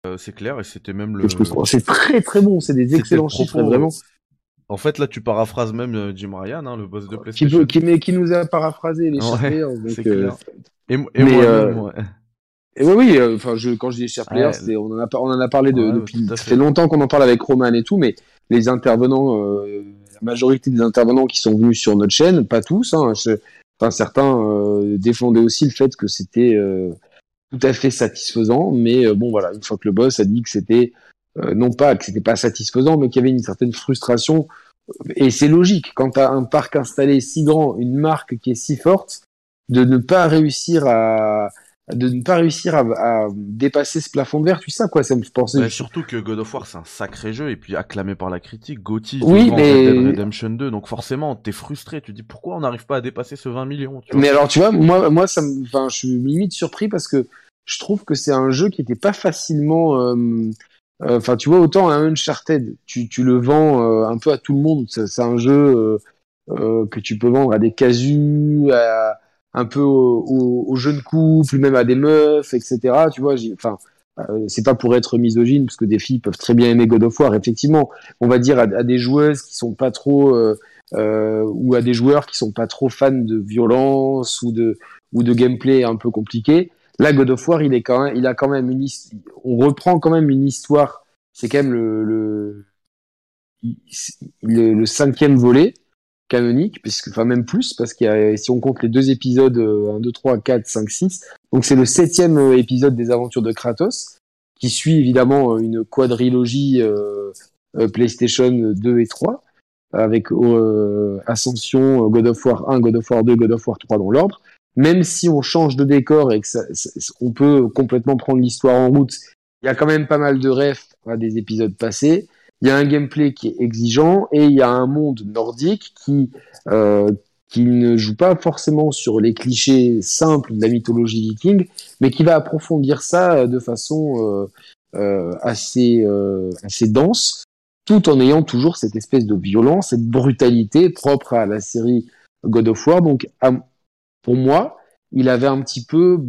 Euh, c'est clair, et c'était même le. C'est très très bon, c'est des excellents chiffres, vraiment. En fait, là, tu paraphrases même euh, Jim Ryan, hein, le boss de PlayStation. Qui, qui, qui nous a paraphrasé les chiffres. c'est euh, clair. Et, et moi, et oui, oui, euh, enfin, je, quand je dis Share Player, on, en a, on en a parlé de, depuis. Ça fait longtemps qu'on en parle avec Roman et tout, mais les intervenants, euh, la majorité des intervenants qui sont venus sur notre chaîne, pas tous, hein, enfin, certains euh, défendaient aussi le fait que c'était tout à fait satisfaisant, mais bon, voilà, une fois que le boss a dit que c'était non pas que c'était pas satisfaisant, mais qu'il y avait une certaine frustration. Et c'est logique, quand tu as un parc installé si grand, une marque qui est si forte, de ne pas réussir à, de ne pas réussir à, à, dépasser ce plafond de verre, tu sais quoi ça me fait penser. surtout que God of War c'est un sacré jeu et puis acclamé par la critique, Gotti, oui, mais... Red Dead Redemption 2, donc forcément t'es frustré, tu dis pourquoi on n'arrive pas à dépasser ce 20 millions. Tu vois? Mais alors tu vois, moi, moi ça me, enfin, je suis limite surpris parce que je trouve que c'est un jeu qui était pas facilement, euh, euh, enfin tu vois autant un Uncharted, tu, tu le vends euh, un peu à tout le monde, c'est un jeu que tu peux vendre à des casus, à un peu aux, jeunes couples, même à des meufs, etc. Tu vois, enfin, euh, c'est pas pour être misogyne, parce que des filles peuvent très bien aimer God of War. Effectivement, on va dire à, des joueuses qui sont pas trop, euh, euh, ou à des joueurs qui sont pas trop fans de violence ou de ou de gameplay un peu compliqué. Là, God of War, il est quand même, il a quand même une, on reprend quand même une histoire. C'est quand même le, le, le cinquième volet canonique, puisque, enfin même plus, parce a, si on compte les deux épisodes, 1, 2, 3, 4, 5, 6, donc c'est le septième euh, épisode des aventures de Kratos, qui suit évidemment euh, une quadrilogie euh, PlayStation 2 et 3, avec Ascension, God of War 1, God of War 2, God of War 3 dans l'ordre. Même si on change de décor et que ça, on peut complètement prendre l'histoire en route, il y a quand même pas mal de refs à des épisodes passés il y a un gameplay qui est exigeant et il y a un monde nordique qui euh, qui ne joue pas forcément sur les clichés simples de la mythologie viking, mais qui va approfondir ça euh, de façon euh, euh, assez euh, assez dense, tout en ayant toujours cette espèce de violence, cette brutalité propre à la série God of War. Donc, pour moi, il avait un petit peu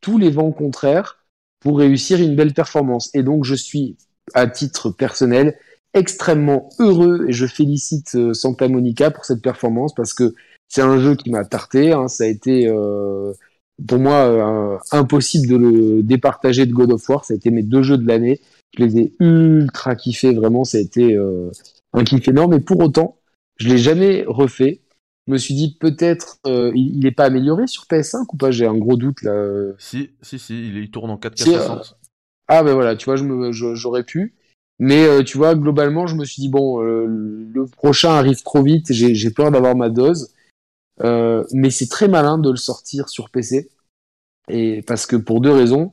tous les vents contraires pour réussir une belle performance. Et donc, je suis, à titre personnel, extrêmement heureux et je félicite euh, Santa Monica pour cette performance parce que c'est un jeu qui m'a tarté. Hein, ça a été euh, pour moi euh, impossible de le départager de God of War. Ça a été mes deux jeux de l'année. Je les ai ultra kiffés vraiment. Ça a été un kiff énorme. Et pour autant, je l'ai jamais refait. Je me suis dit peut-être il, n'est pas amélioré sur PS5 ou pas? J'ai un gros doute là. Si si si, il, tourne en 4K60. ah ben voilà, tu vois, je j'aurais pu. Mais tu vois, globalement, je me suis dit bon, le prochain arrive trop vite, j'ai peur d'avoir ma dose. mais c'est très malin de le sortir sur PC. Et parce que pour deux raisons.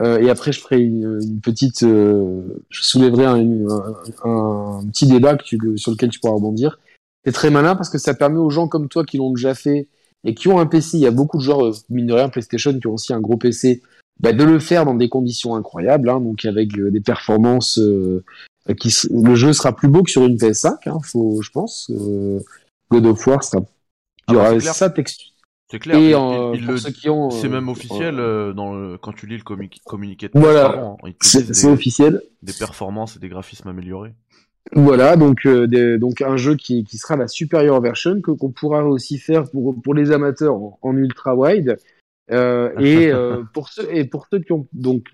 Euh, et après, je ferai une, petite, euh, je soulèverai un, un, petit débat que tu, sur lequel tu pourras rebondir. C'est très malin parce que ça permet aux gens comme toi qui l'ont déjà fait et qui ont un PC. Il y a beaucoup de joueurs, euh, mine de rien, PlayStation, qui ont aussi un gros PC, bah, de le faire dans des conditions incroyables, hein, donc avec des performances qui, le jeu sera plus beau que sur une PS5, hein, faut, je pense. God of War sera, il y ah bah, aura texture c'est clair. c'est même officiel euh, dans le... quand tu lis le communiqué de Voilà, hein. c'est officiel. Des performances et des graphismes améliorés. Voilà, donc euh, donc un jeu qui, qui sera la supérieure version que qu'on pourra aussi faire pour pour les amateurs en, ultra wide euh, et pour ceux et pour ceux qui ont donc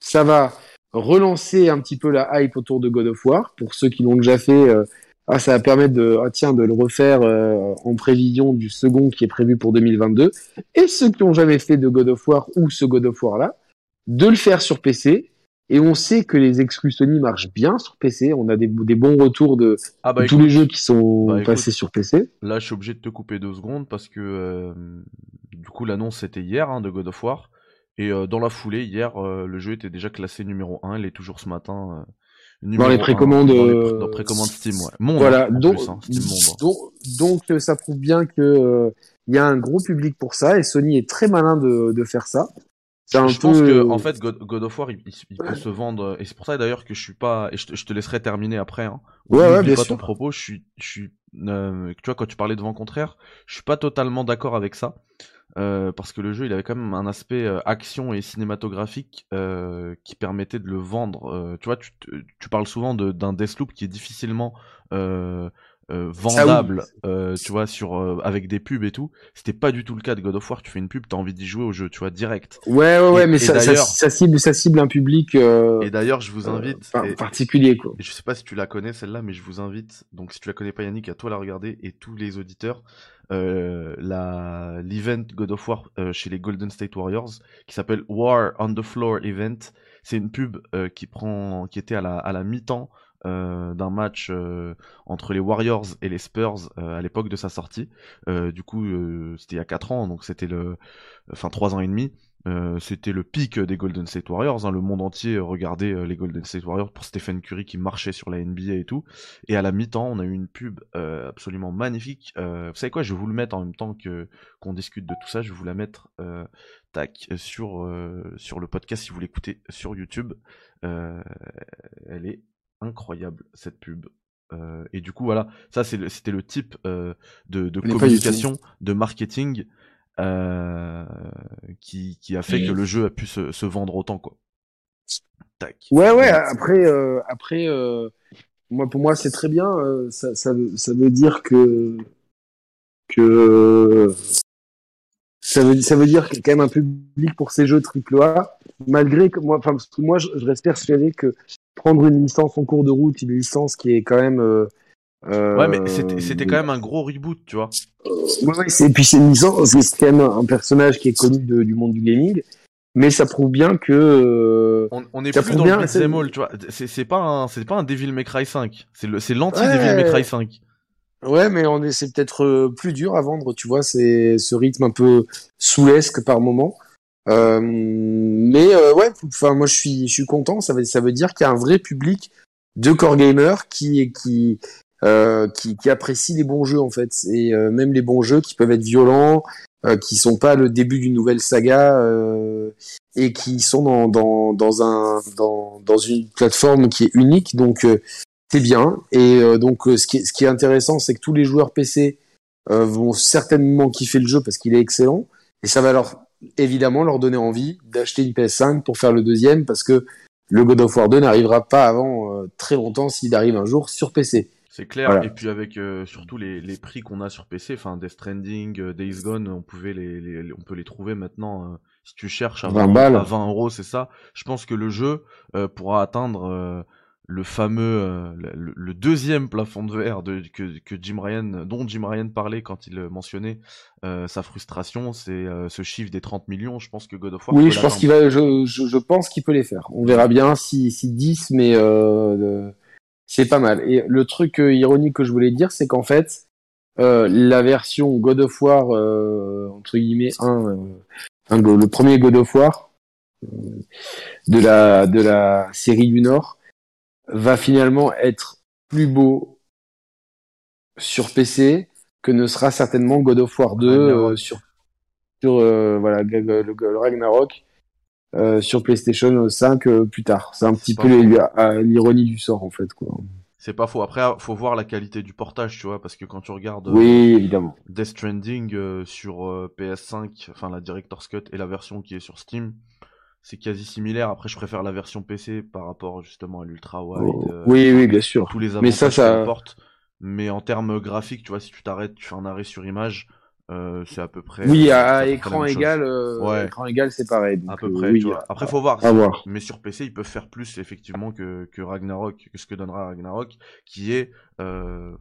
ça va relancer un petit peu la hype autour de God of War pour ceux qui l'ont déjà fait ah, ça va permettre de, ah, tiens, de le refaire euh, en prévision du second qui est prévu pour 2022. Et ceux qui ont jamais fait de God of War ou ce God of War là, de le faire sur PC. Et on sait que les exclus Sony marchent bien sur PC. On a des, des bons retours de, ah bah, tous les jeux qui sont bah passés sur PC. Là, je suis obligé de te couper deux secondes parce que euh, du coup, l'annonce c'était hier hein, de God of War. Et euh, dans la foulée, hier, le jeu était déjà classé numéro 1. Il est toujours ce matin dans les précommandes. Dans, les, dans précommandes Steam, ouais. Monde, voilà, donc, hein, donc, donc, euh, ça prouve bien que euh, il y a un gros public pour ça et Sony est très malin de, de faire ça. Je pense que en fait God, God of War il, il, peut se vendre et c'est pour ça d'ailleurs que je suis pas et je te, je te laisserai terminer après. Hein. Ouais, ouais, bien pas sûr. ton propos, je suis, je suis, euh, tu vois quand tu parlais de vent contraire, je suis pas totalement d'accord avec ça. Euh, parce que le jeu il avait quand même un aspect euh, action et cinématographique euh, qui permettait de le vendre. tu vois, tu, tu parles souvent d'un Deathloop qui est difficilement vendable, tu vois, sur avec des pubs et tout. C'était pas du tout le cas de God of War. Tu fais une pub, t'as envie d'y jouer au jeu, tu vois, direct. Ouais, ouais, ouais, mais ça, ça, cible, ça cible un public. et d'ailleurs, je vous invite. particulier, quoi. Je sais pas si tu la connais celle-là, mais je vous invite. Donc, si tu la connais pas, Yannick, à toi la regarder et tous les auditeurs euh, la l'event God of War euh, chez les Golden State Warriors qui s'appelle War on the Floor Event. C'est une pub euh, qui prend qui était à la à la mi-temps d'un match entre les Warriors et les Spurs à l'époque de sa sortie. du coup, c'était il y a 4 ans, donc c'était le, enfin 3 ans et demi. Euh, c'était le pic des Golden State Warriors. Hein. Le monde entier regardait euh, les Golden State Warriors pour Stephen Curry qui marchait sur la NBA et tout. Et à la mi-temps, on a eu une pub euh, absolument magnifique. vous savez quoi? Je vais vous le mettre en même temps que qu'on discute de tout ça. Je vais vous la mettre tac sur sur le podcast si vous l'écoutez sur YouTube. elle est incroyable cette pub. et du coup voilà, ça c'était le, type de, de communication, de marketing euh, qui, qui a fait que le jeu a pu se, se vendre autant quoi. Tac. Ouais ouais. Après euh, après euh, moi pour moi c'est très bien. Euh, ça, ça, ça veut dire que que ça veut, ça veut dire qu'il y a quand même un public pour ces jeux AAA, malgré que moi, enfin, moi, je, je reste persuadé que prendre une licence en cours de route, une licence qui est quand même euh, Ouais, mais c'était quand même un gros reboot, tu vois. Ouais, ouais, et puis c'est une licence, c'est quand même un personnage qui est connu de, du monde du gaming, mais ça prouve bien que. Euh, on, on est plus dans le beat'em tu vois. C'est pas un, c'est pas un Devil May Cry 5. C'est le, c'est l'anti Devil May Cry 5. Ouais, mais on est, c'est peut-être euh, plus dur à vendre, tu vois. C'est ce rythme un peu soulesque par moment. Euh, mais euh, ouais, enfin moi je suis, je suis content. Ça veut, ça veut dire qu'il y a un vrai public de core gamers qui, qui, euh, qui, qui apprécient les bons jeux en fait, et euh, même les bons jeux qui peuvent être violents, euh, qui sont pas le début d'une nouvelle saga et qui sont dans, dans, dans un dans, dans une plateforme qui est unique. Donc c'est bien. Et donc ce qui ce qui est intéressant, c'est que tous les joueurs PC vont certainement kiffer le jeu parce qu'il est excellent, et ça va leur évidemment leur donner envie d'acheter une PS5 pour faire le deuxième parce que le God of War 2 n'arrivera pas avant très longtemps s'il arrive un jour sur PC. C'est clair, et puis avec euh, surtout les, les prix qu'on a sur PC, enfin Death Stranding, euh, Days Gone, on pouvait les, les, on peut les trouver maintenant euh, si tu cherches à 20, 20 euros, c'est ça. Je pense que le jeu pourra atteindre le fameux, euh, le, le deuxième plafond de verre de, que, que Jim Ryan, dont Jim Ryan parlait quand il mentionnait euh, sa frustration, c'est euh, ce chiffre des 30 millions. Je pense que God of War. Oui, je pense qu'il va, je, je, je, pense qu'il peut les faire. On verra bien si, si 10, mais euh, c'est pas mal. Et le truc ironique que je voulais dire, c'est qu'en fait, la version God of War entre guillemets un, un, le premier God of War de la de la série du Nord va finalement être plus beau sur PC que ne sera certainement God of War 2 euh, sur sur euh, voilà le, Ragnarok euh, sur PlayStation 5 euh, plus tard. C'est un petit peu l'ironie du sort en fait quoi. C'est pas faux. Après, faut voir la qualité du portage, tu vois, parce que quand tu regardes oui, évidemment. Death Stranding sur PS5, enfin la Director's Cut et la version qui est sur Steam, c'est quasi similaire. Après, je préfère la version PC par rapport justement à l'ultra wide. Oh, euh, oui, oui, bien sûr. Tous les avantages mais ça, ça. Mais en termes graphiques, tu vois, si tu t'arrêtes, tu fais un arrêt sur image, euh, c'est à peu près. Oui, à, écran égal, euh, ouais. écran égal, c'est pareil. à peu près. tu vois. Après, faut voir. voir. Mais sur PC, ils peuvent faire plus effectivement que, que Ragnarok, que ce que donnera Ragnarok, qui est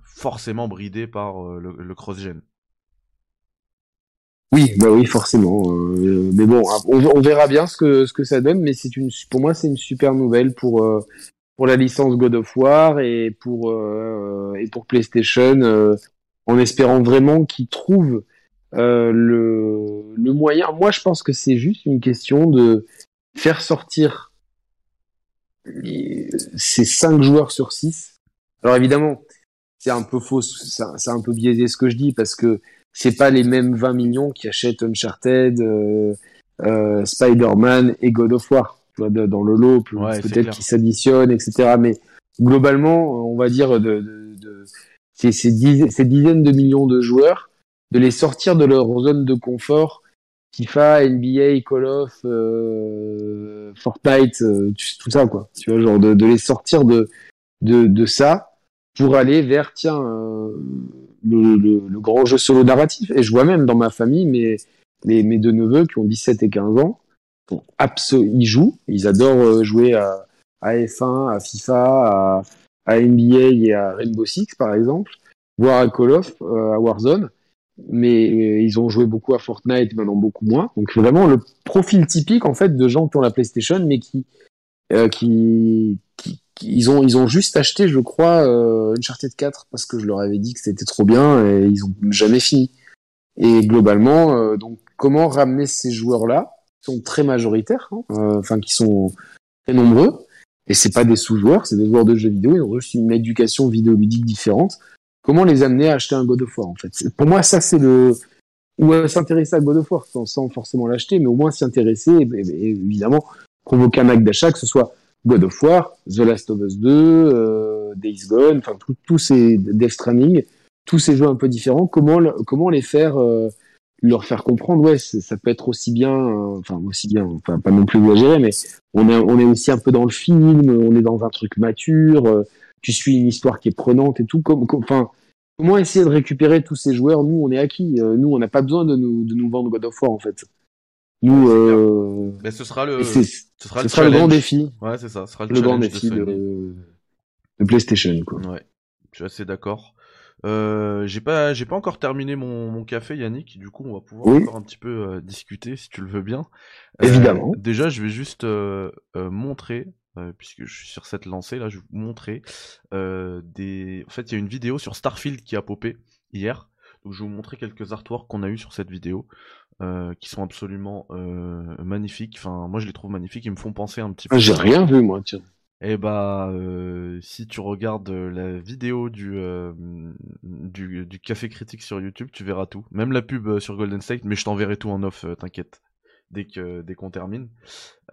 forcément bridé par le, le cross-gen. Oui, bah oui, forcément. Euh, mais bon, on, verra bien ce que ce que ça donne. Mais c'est une, pour moi, c'est une super nouvelle pour euh, pour la licence God of War et pour euh, et pour PlayStation, en espérant vraiment qu'ils trouvent le le moyen. Moi, je pense que c'est juste une question de faire sortir ces cinq joueurs sur six. Alors évidemment, c'est un peu faux, c'est un peu biaisé ce que je dis parce que c'est pas les mêmes 20 millions qui achètent Uncharted, euh, euh, Spider-Man et God of War. Tu vois, dans le lot, peut-être qu'ils s'additionnent, etc. Mais globalement, on va dire de, de, de ces, ces, dizaines de millions de joueurs, de les sortir de leur zone de confort, FIFA, NBA, Call of, euh, Fortnite, euh, tout ça, quoi. Tu vois, genre de, de les sortir de, de, de ça pour aller vers, tiens, euh, le, grand jeu solo narratif. Et je vois même dans ma famille mes, mes, deux neveux qui ont 17 et 15 ans, ils jouent, ils adorent euh, jouer à, à F1, à FIFA, à, NBA et à Rainbow Six par exemple, voire à Call of, euh, à Warzone. Mais euh, ils ont joué beaucoup à Fortnite, maintenant beaucoup moins. Donc vraiment le profil typique en fait de gens qui ont la PlayStation, mais qui, ils ont ils ont juste acheté, je crois, euh, Uncharted 4 parce que je leur avais dit que c'était trop bien et ils ont jamais fini. Et globalement, euh, donc comment ramener ces joueurs-là, qui sont très majoritaires, hein, euh, enfin qui sont très nombreux, et c'est pas des sous-joueurs, c'est des joueurs de jeux vidéo, ils ont reçu une éducation vidéoludique différente. Comment les amener à acheter un God of War en fait? Pour moi, ça c'est le ou s'intéresser à God of War sans, forcément l'acheter, mais au moins s'y intéresser et, évidemment provoquer un acte d'achat, que ce soit God of War, The Last of Us 2, euh, Days Gone, enfin tous ces Death Stranding, tous ces jeux un peu différents, comment comment les faire euh, leur faire comprendre? Ouais ça peut être aussi bien euh, enfin aussi bien enfin pas non plus exagéré mais on est on est aussi un peu dans le film on est dans un truc mature euh, tu suis une histoire qui est prenante et tout. Comme enfin comment essayer de récupérer tous ces joueurs? Nous on est acquis euh, nous on n'a pas besoin de nous de nous vendre God of War en fait nous, euh... Mais ce sera le, ce sera, le, sera le, grand défi. Ouais, c'est ça. Ce sera le, le grand défi de, de, de, PlayStation. Quoi. Ouais, je suis assez d'accord. Euh, j'ai pas, j'ai pas encore terminé mon, mon, café, Yannick. Du coup, on va pouvoir oui. encore un petit peu euh, discuter, si tu le veux bien. Évidemment. Euh, déjà, je vais juste euh, montrer, puisque je suis sur cette lancée là, je vais vous montrer des. En fait, il y a une vidéo sur Starfield qui a popé hier. Donc, je vais vous montrer quelques artworks qu'on a eu sur cette vidéo. Euh, qui sont absolument euh, magnifiques. Enfin, moi je les trouve magnifiques. Ils me font penser un petit peu. Ah, j'ai rien vu moi, tiens. Eh bah, euh, si tu regardes la vidéo du, du, du café critique sur YouTube, tu verras tout. Même la pub sur Golden State, mais je t'enverrai tout en off, t'inquiète. Dès que dès qu'on termine.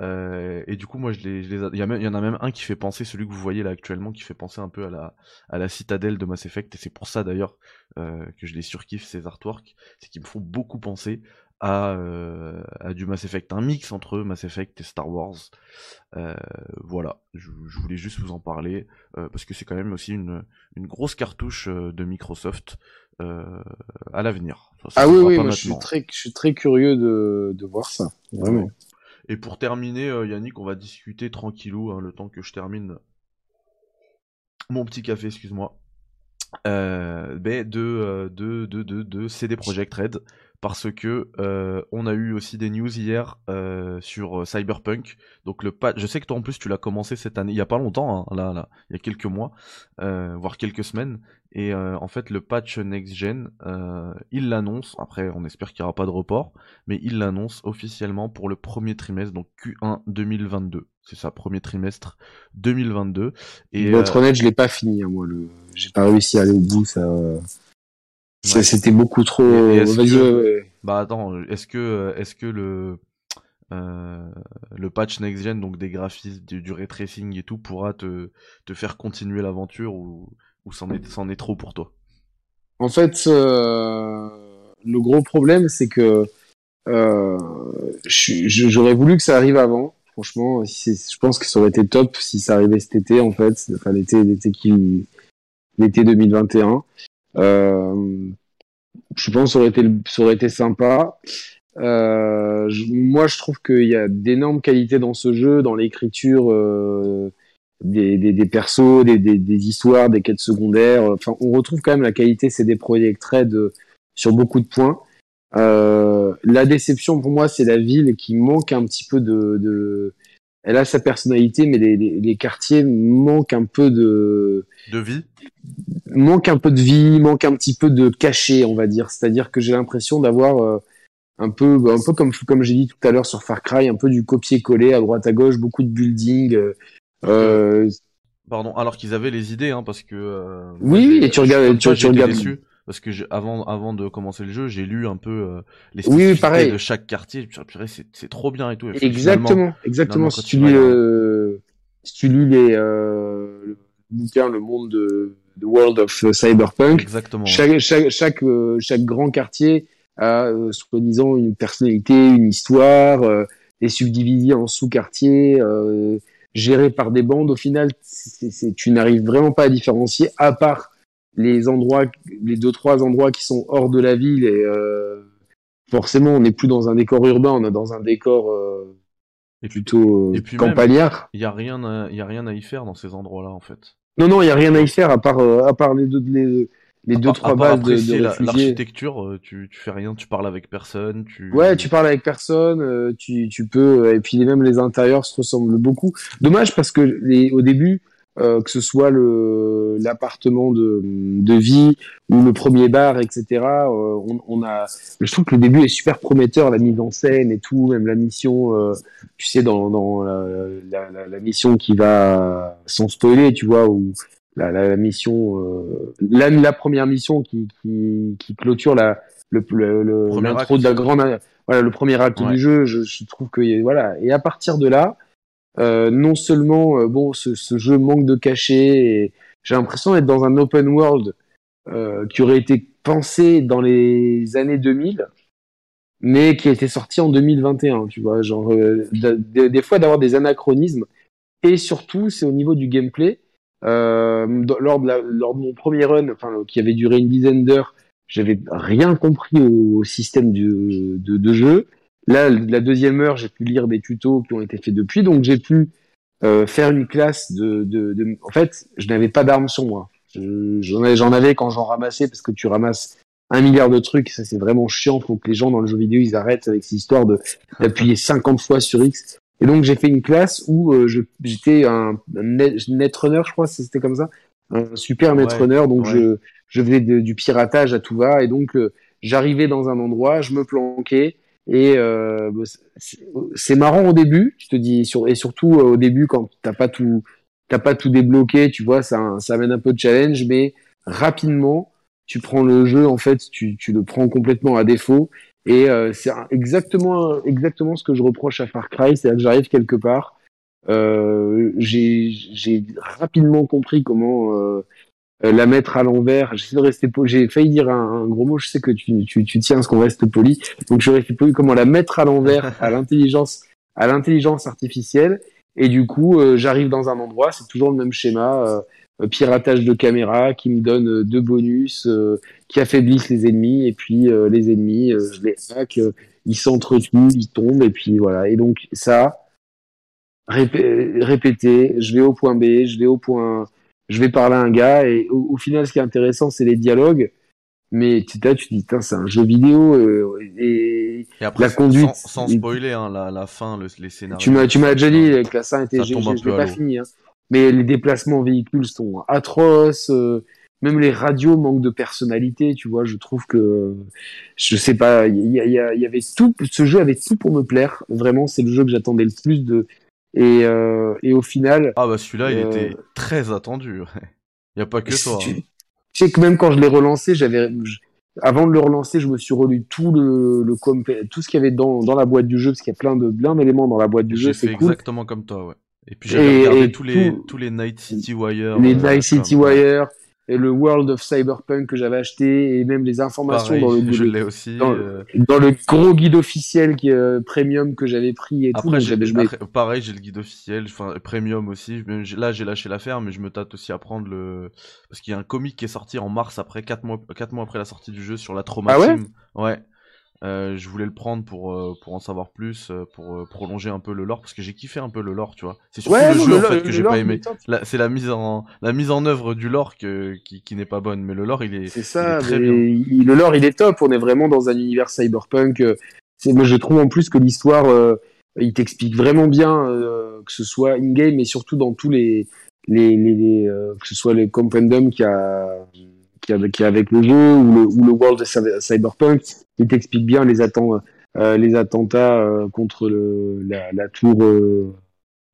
et du coup, moi, je les, je les il, y, y, en a même un qui fait penser, celui que vous voyez là actuellement, qui fait penser un peu à la à la citadelle de Mass Effect. Et c'est pour ça d'ailleurs que je les surkiffe ces artworks, c'est qu'ils me font beaucoup penser à, euh, à, du Mass Effect, un mix entre Mass Effect et Star Wars. Euh, voilà, je, je, voulais juste vous en parler euh, parce que c'est quand même aussi une, une grosse cartouche euh, de Microsoft euh, à l'avenir. Ah oui, oui, moi je suis très, je suis très curieux de, de voir ça, vraiment. Et pour terminer, Yannick, on va discuter tranquillou, hein, le temps que je termine mon petit café, excuse-moi. Euh, ben, de, de, de, de, de CD Projekt Red parce que euh, on a eu aussi des news hier euh, sur Cyberpunk. Donc le patch, je sais que toi en plus tu l'as commencé cette année, il y a pas longtemps, hein, là, là, il y a quelques mois, voire quelques semaines. Et en fait le patch next gen, il l'annonce. Après, on espère qu'il n'y aura pas de report, mais il l'annonce officiellement pour le premier trimestre, donc Q1 2022. C'est ça, premier trimestre 2022. Et votre honnête, je l'ai pas fini, hein, moi. Le... J'ai pas réussi à aller au bout, ça. C'était beaucoup trop. Bah attends, est-ce que, est-ce que le euh, le patch next gen, donc des graphismes, du, du ray tracing et tout, pourra te, te faire continuer l'aventure ou, ou c'en est, est trop pour toi? En fait, euh, le gros problème, c'est que euh, j'aurais voulu que ça arrive avant. Franchement, je pense que ça aurait été top si ça arrivait cet été, en fait, enfin l'été, l'été qui, l'été 2021. Euh, je pense que ça aurait été, ça aurait été sympa. Euh, moi, je trouve qu'il y a d'énormes qualités dans ce jeu, dans l'écriture euh, des, des, des, persos, des, des, histoires, des quêtes secondaires. Enfin, on retrouve quand même la qualité, c'est des projets trade sur beaucoup de points. Euh, la déception pour moi, c'est la ville qui manque un petit peu de, de... elle a sa personnalité, mais les, les, les, quartiers manquent un peu de de vie manque un peu de vie, manque un petit peu de cachet, on va dire. C'est-à-dire que j'ai l'impression d'avoir euh, un peu, un peu comme comme j'ai dit tout à l'heure sur Far Cry, un peu du copier-coller à droite à gauche, beaucoup de building. Euh, euh Pardon, alors qu'ils avaient les idées, hein, parce que. Euh, oui, et tu regardes, tu, tu regardes. Déçu parce que avant, avant de commencer le jeu, j'ai lu un peu les spécificités de chaque quartier. C'est trop bien et tout. exactement, exactement. Si tu, lis, si tu lis les le bouquin Le Monde de The World of Cyberpunk. Exactement. Chaque, chaque, chaque, euh, chaque grand quartier a euh, soi-disant une personnalité, une histoire, euh, est subdivisé en sous-quartiers, euh, géré par des bandes. Au final, tu n'arrives vraiment pas à différencier, à part les endroits, les deux trois endroits qui sont hors de la ville. Et euh, forcément, on n'est plus dans un décor urbain, on est dans un décor et plutôt et puis campagnard. Il y a rien, il y a rien à y faire dans ces endroits-là en fait. Non, non, il n'y a rien à y faire à part, euh, à part les deux, les, les deux, trois bases de, de L'architecture, euh, tu, tu fais rien, tu parles avec personne. Tu... Ouais, tu parles avec personne, euh, tu, tu peux, et puis même les intérieurs se ressemblent beaucoup. Dommage parce que les, au début, euh, que ce soit le l'appartement de, de vie ou le premier bar, etc. Euh, on, on, a, je trouve que le début est super prometteur, la mise en scène et tout, même la mission, euh, tu sais, dans, dans la, la, la, mission qui va sans spoiler, tu vois, ou la, la, mission, la, la première mission qui, qui, qui clôture la le, le, l'intro de la grande, voilà, le premier acte du jeu. Je, je trouve que voilà, et à partir de là euh, non seulement euh, bon ce, jeu manque de cachet et j'ai l'impression d'être dans un open world euh, qui aurait été pensé dans les années 2000 mais qui a été sorti en 2021 tu vois. Genre des fois d'avoir des anachronismes. Et surtout c'est au niveau du gameplay. Lors, de mon premier run enfin qui avait duré une dizaine d'heures j'avais rien compris au, système de jeu Là, la deuxième heure, j'ai pu lire des tutos qui ont été faits depuis, donc j'ai pu euh, faire une classe de, de, de... En fait, je n'avais pas d'armes sur moi. J'en avais quand j'en ramassais, parce que tu ramasses un milliard de trucs, ça c'est vraiment chiant, faut que les gens dans le jeu vidéo, ils arrêtent avec ces histoires d'appuyer 50 fois sur X. Et donc j'ai fait une classe où euh, j'étais un, netrunner, je crois, c'était comme ça, un super netrunner, donc je, je faisais du piratage à tout va, et donc euh, j'arrivais dans un endroit, je me planquais, et euh, bah, c'est marrant au début, je te dis, et surtout euh, au début quand t'as pas tout, t'as pas tout débloqué, tu vois, ça, ça amène un peu de challenge, mais rapidement, tu prends le jeu, en fait, tu, tu le prends complètement à défaut. Et euh, c'est exactement, exactement ce que je reproche à Far Cry, c'est-à-dire que j'arrive quelque part, euh, j'ai rapidement compris comment euh, la mettre à l'envers. J'essaie de rester poli. J'ai failli dire un, gros mot. Je sais que tu, tu, tu tiens à ce qu'on reste poli. Donc je reste poli. Comment la mettre à l'envers à l'intelligence, à l'intelligence artificielle. Et du coup, euh, j'arrive dans un endroit. C'est toujours le même schéma. Euh, piratage de caméra qui me donne deux bonus, qui affaiblissent les ennemis. Et puis les ennemis, je les hack. ils s'entretuent, ils tombent. Et puis voilà. Et donc ça, répéter. Je vais au point B. Je vais au point je vais parler à un gars et au, final, ce qui est intéressant, c'est les dialogues. Mais tu tu dis, c'est un jeu vidéo euh, et, après, la conduite. Sans, spoiler, hein, la, la, fin, le, les scénarios. Tu m'as, tu m'as déjà dit que la fin était. Je l'ai pas fini. Hein. Mais les déplacements véhicules sont atroces. Euh, même les radios manquent de personnalité, tu vois. Je trouve que, je sais pas, il y, y, y, avait tout. Ce jeu avait tout pour me plaire. Vraiment, c'est le jeu que j'attendais le plus de. Et, euh, et au final. Ah bah celui-là, il euh, était très attendu. Il y a pas que toi. Tu, hein. tu, sais que même quand je l'ai relancé, j'avais. Avant de le relancer, je me suis relu tout le, le tout ce qu'il y avait dans, dans la boîte du jeu, parce qu'il y a plein de plein d'éléments dans la boîte du jeu. C'est exactement comme toi, ouais. Et puis j'ai regardé tous les tous les Night City Wire. Les euh, Night City Wire, et le World of Cyberpunk que j'avais acheté et même les informations dans le je l'ai aussi dans, euh. dans, le gros guide officiel qui est euh, premium que j'avais pris et après, tout. pareil, j'ai le guide officiel, enfin premium aussi. Là, j'ai lâché l'affaire, mais je me tâte aussi à prendre le parce qu'il y a un comic qui est sorti en mars après 4 mois 4 mois après la sortie du jeu sur la trauma ah ouais? Ouais. Euh, je voulais le prendre pour euh, pour en savoir plus, euh, pour euh, prolonger un peu le lore parce que j'ai kiffé un peu le lore, tu vois. C'est surtout le jeu en fait que j'ai pas aimé. C'est la mise en la mise en œuvre du lore que, qui, qui n'est pas bonne, mais le lore il est, c'est ça, très bien. le lore il est top. On est vraiment dans un univers cyberpunk. C'est moi je trouve en plus que l'histoire il t'explique vraiment bien que ce soit in game mais surtout dans tous les les, les, les que ce soit les compendum qui a qui est avec le jeu ou le, ou le World Cyberpunk, il t'explique bien les, euh, les attentats euh, contre le, la, la tour euh,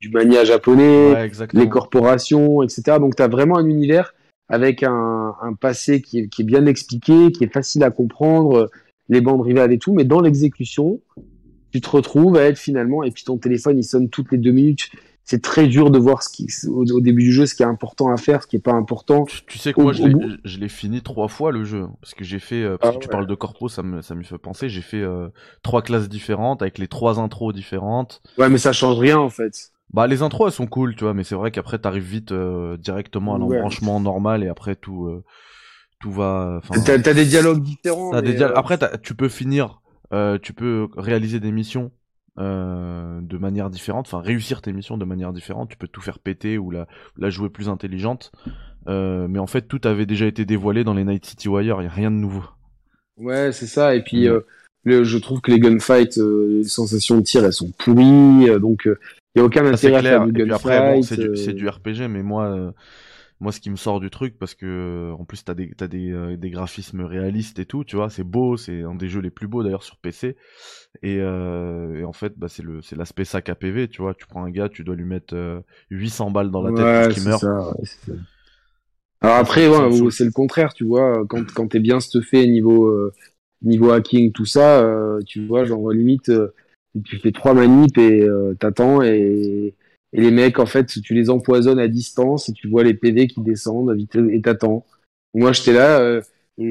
du mania japonais, les corporations, etc. Donc tu as vraiment un univers avec un, un passé qui est, qui est, bien expliqué, qui est facile à comprendre, les bandes rivales et tout, mais dans l'exécution, tu te retrouves à être finalement, et puis ton téléphone il sonne toutes les deux minutes, c'est très dur de voir ce qui, au, début du jeu ce qui est important à faire, ce qui est pas important. Tu, sais que moi, je l'ai fini trois fois le jeu, parce que j'ai fait, euh, parce ah que tu parles de corpo, ça me, ça me fait penser, j'ai fait euh, trois classes différentes avec les trois intros différentes. Ouais, mais ça change rien en fait. Bah les intros elles sont cool, tu vois, mais c'est vrai qu'après t'arrives vite euh, directement à l'embranchement normal et après tout, tout va. T'as as des dialogues différents. des Après tu peux finir, tu peux réaliser des missions euh, de manière différente, enfin réussir tes missions de manière différente, tu peux tout faire péter ou la, la jouer plus intelligente, euh, mais en fait tout avait déjà été dévoilé dans les Night City Wire, il y a rien de nouveau. Ouais, c'est ça, et puis euh, le, je trouve que les gunfights, les sensations de tir, elles sont pourries, donc il y a aucun intérêt à faire du gunfight. Après, c'est du, du, RPG, mais moi moi ce qui me sort du truc parce que en plus t'as des t'as des, euh, des graphismes réalistes et tout tu vois c'est beau c'est un des jeux les plus beaux d'ailleurs sur PC et, euh, et en fait bah c'est le c'est l'aspect sac à PV tu vois. Tu prends un gars tu dois lui mettre 800 euh, balles dans la tête pour qu'il meurt ça, alors après ouais, c'est le contraire tu vois. Quand quand t'es bien stuffé niveau euh, niveau hacking tout ça tu vois genre limite tu fais trois manips et t'attends et et les mecs, en fait, tu les empoisonnes à distance et tu vois les PV qui descendent et t'attends. Moi, j'étais là, euh,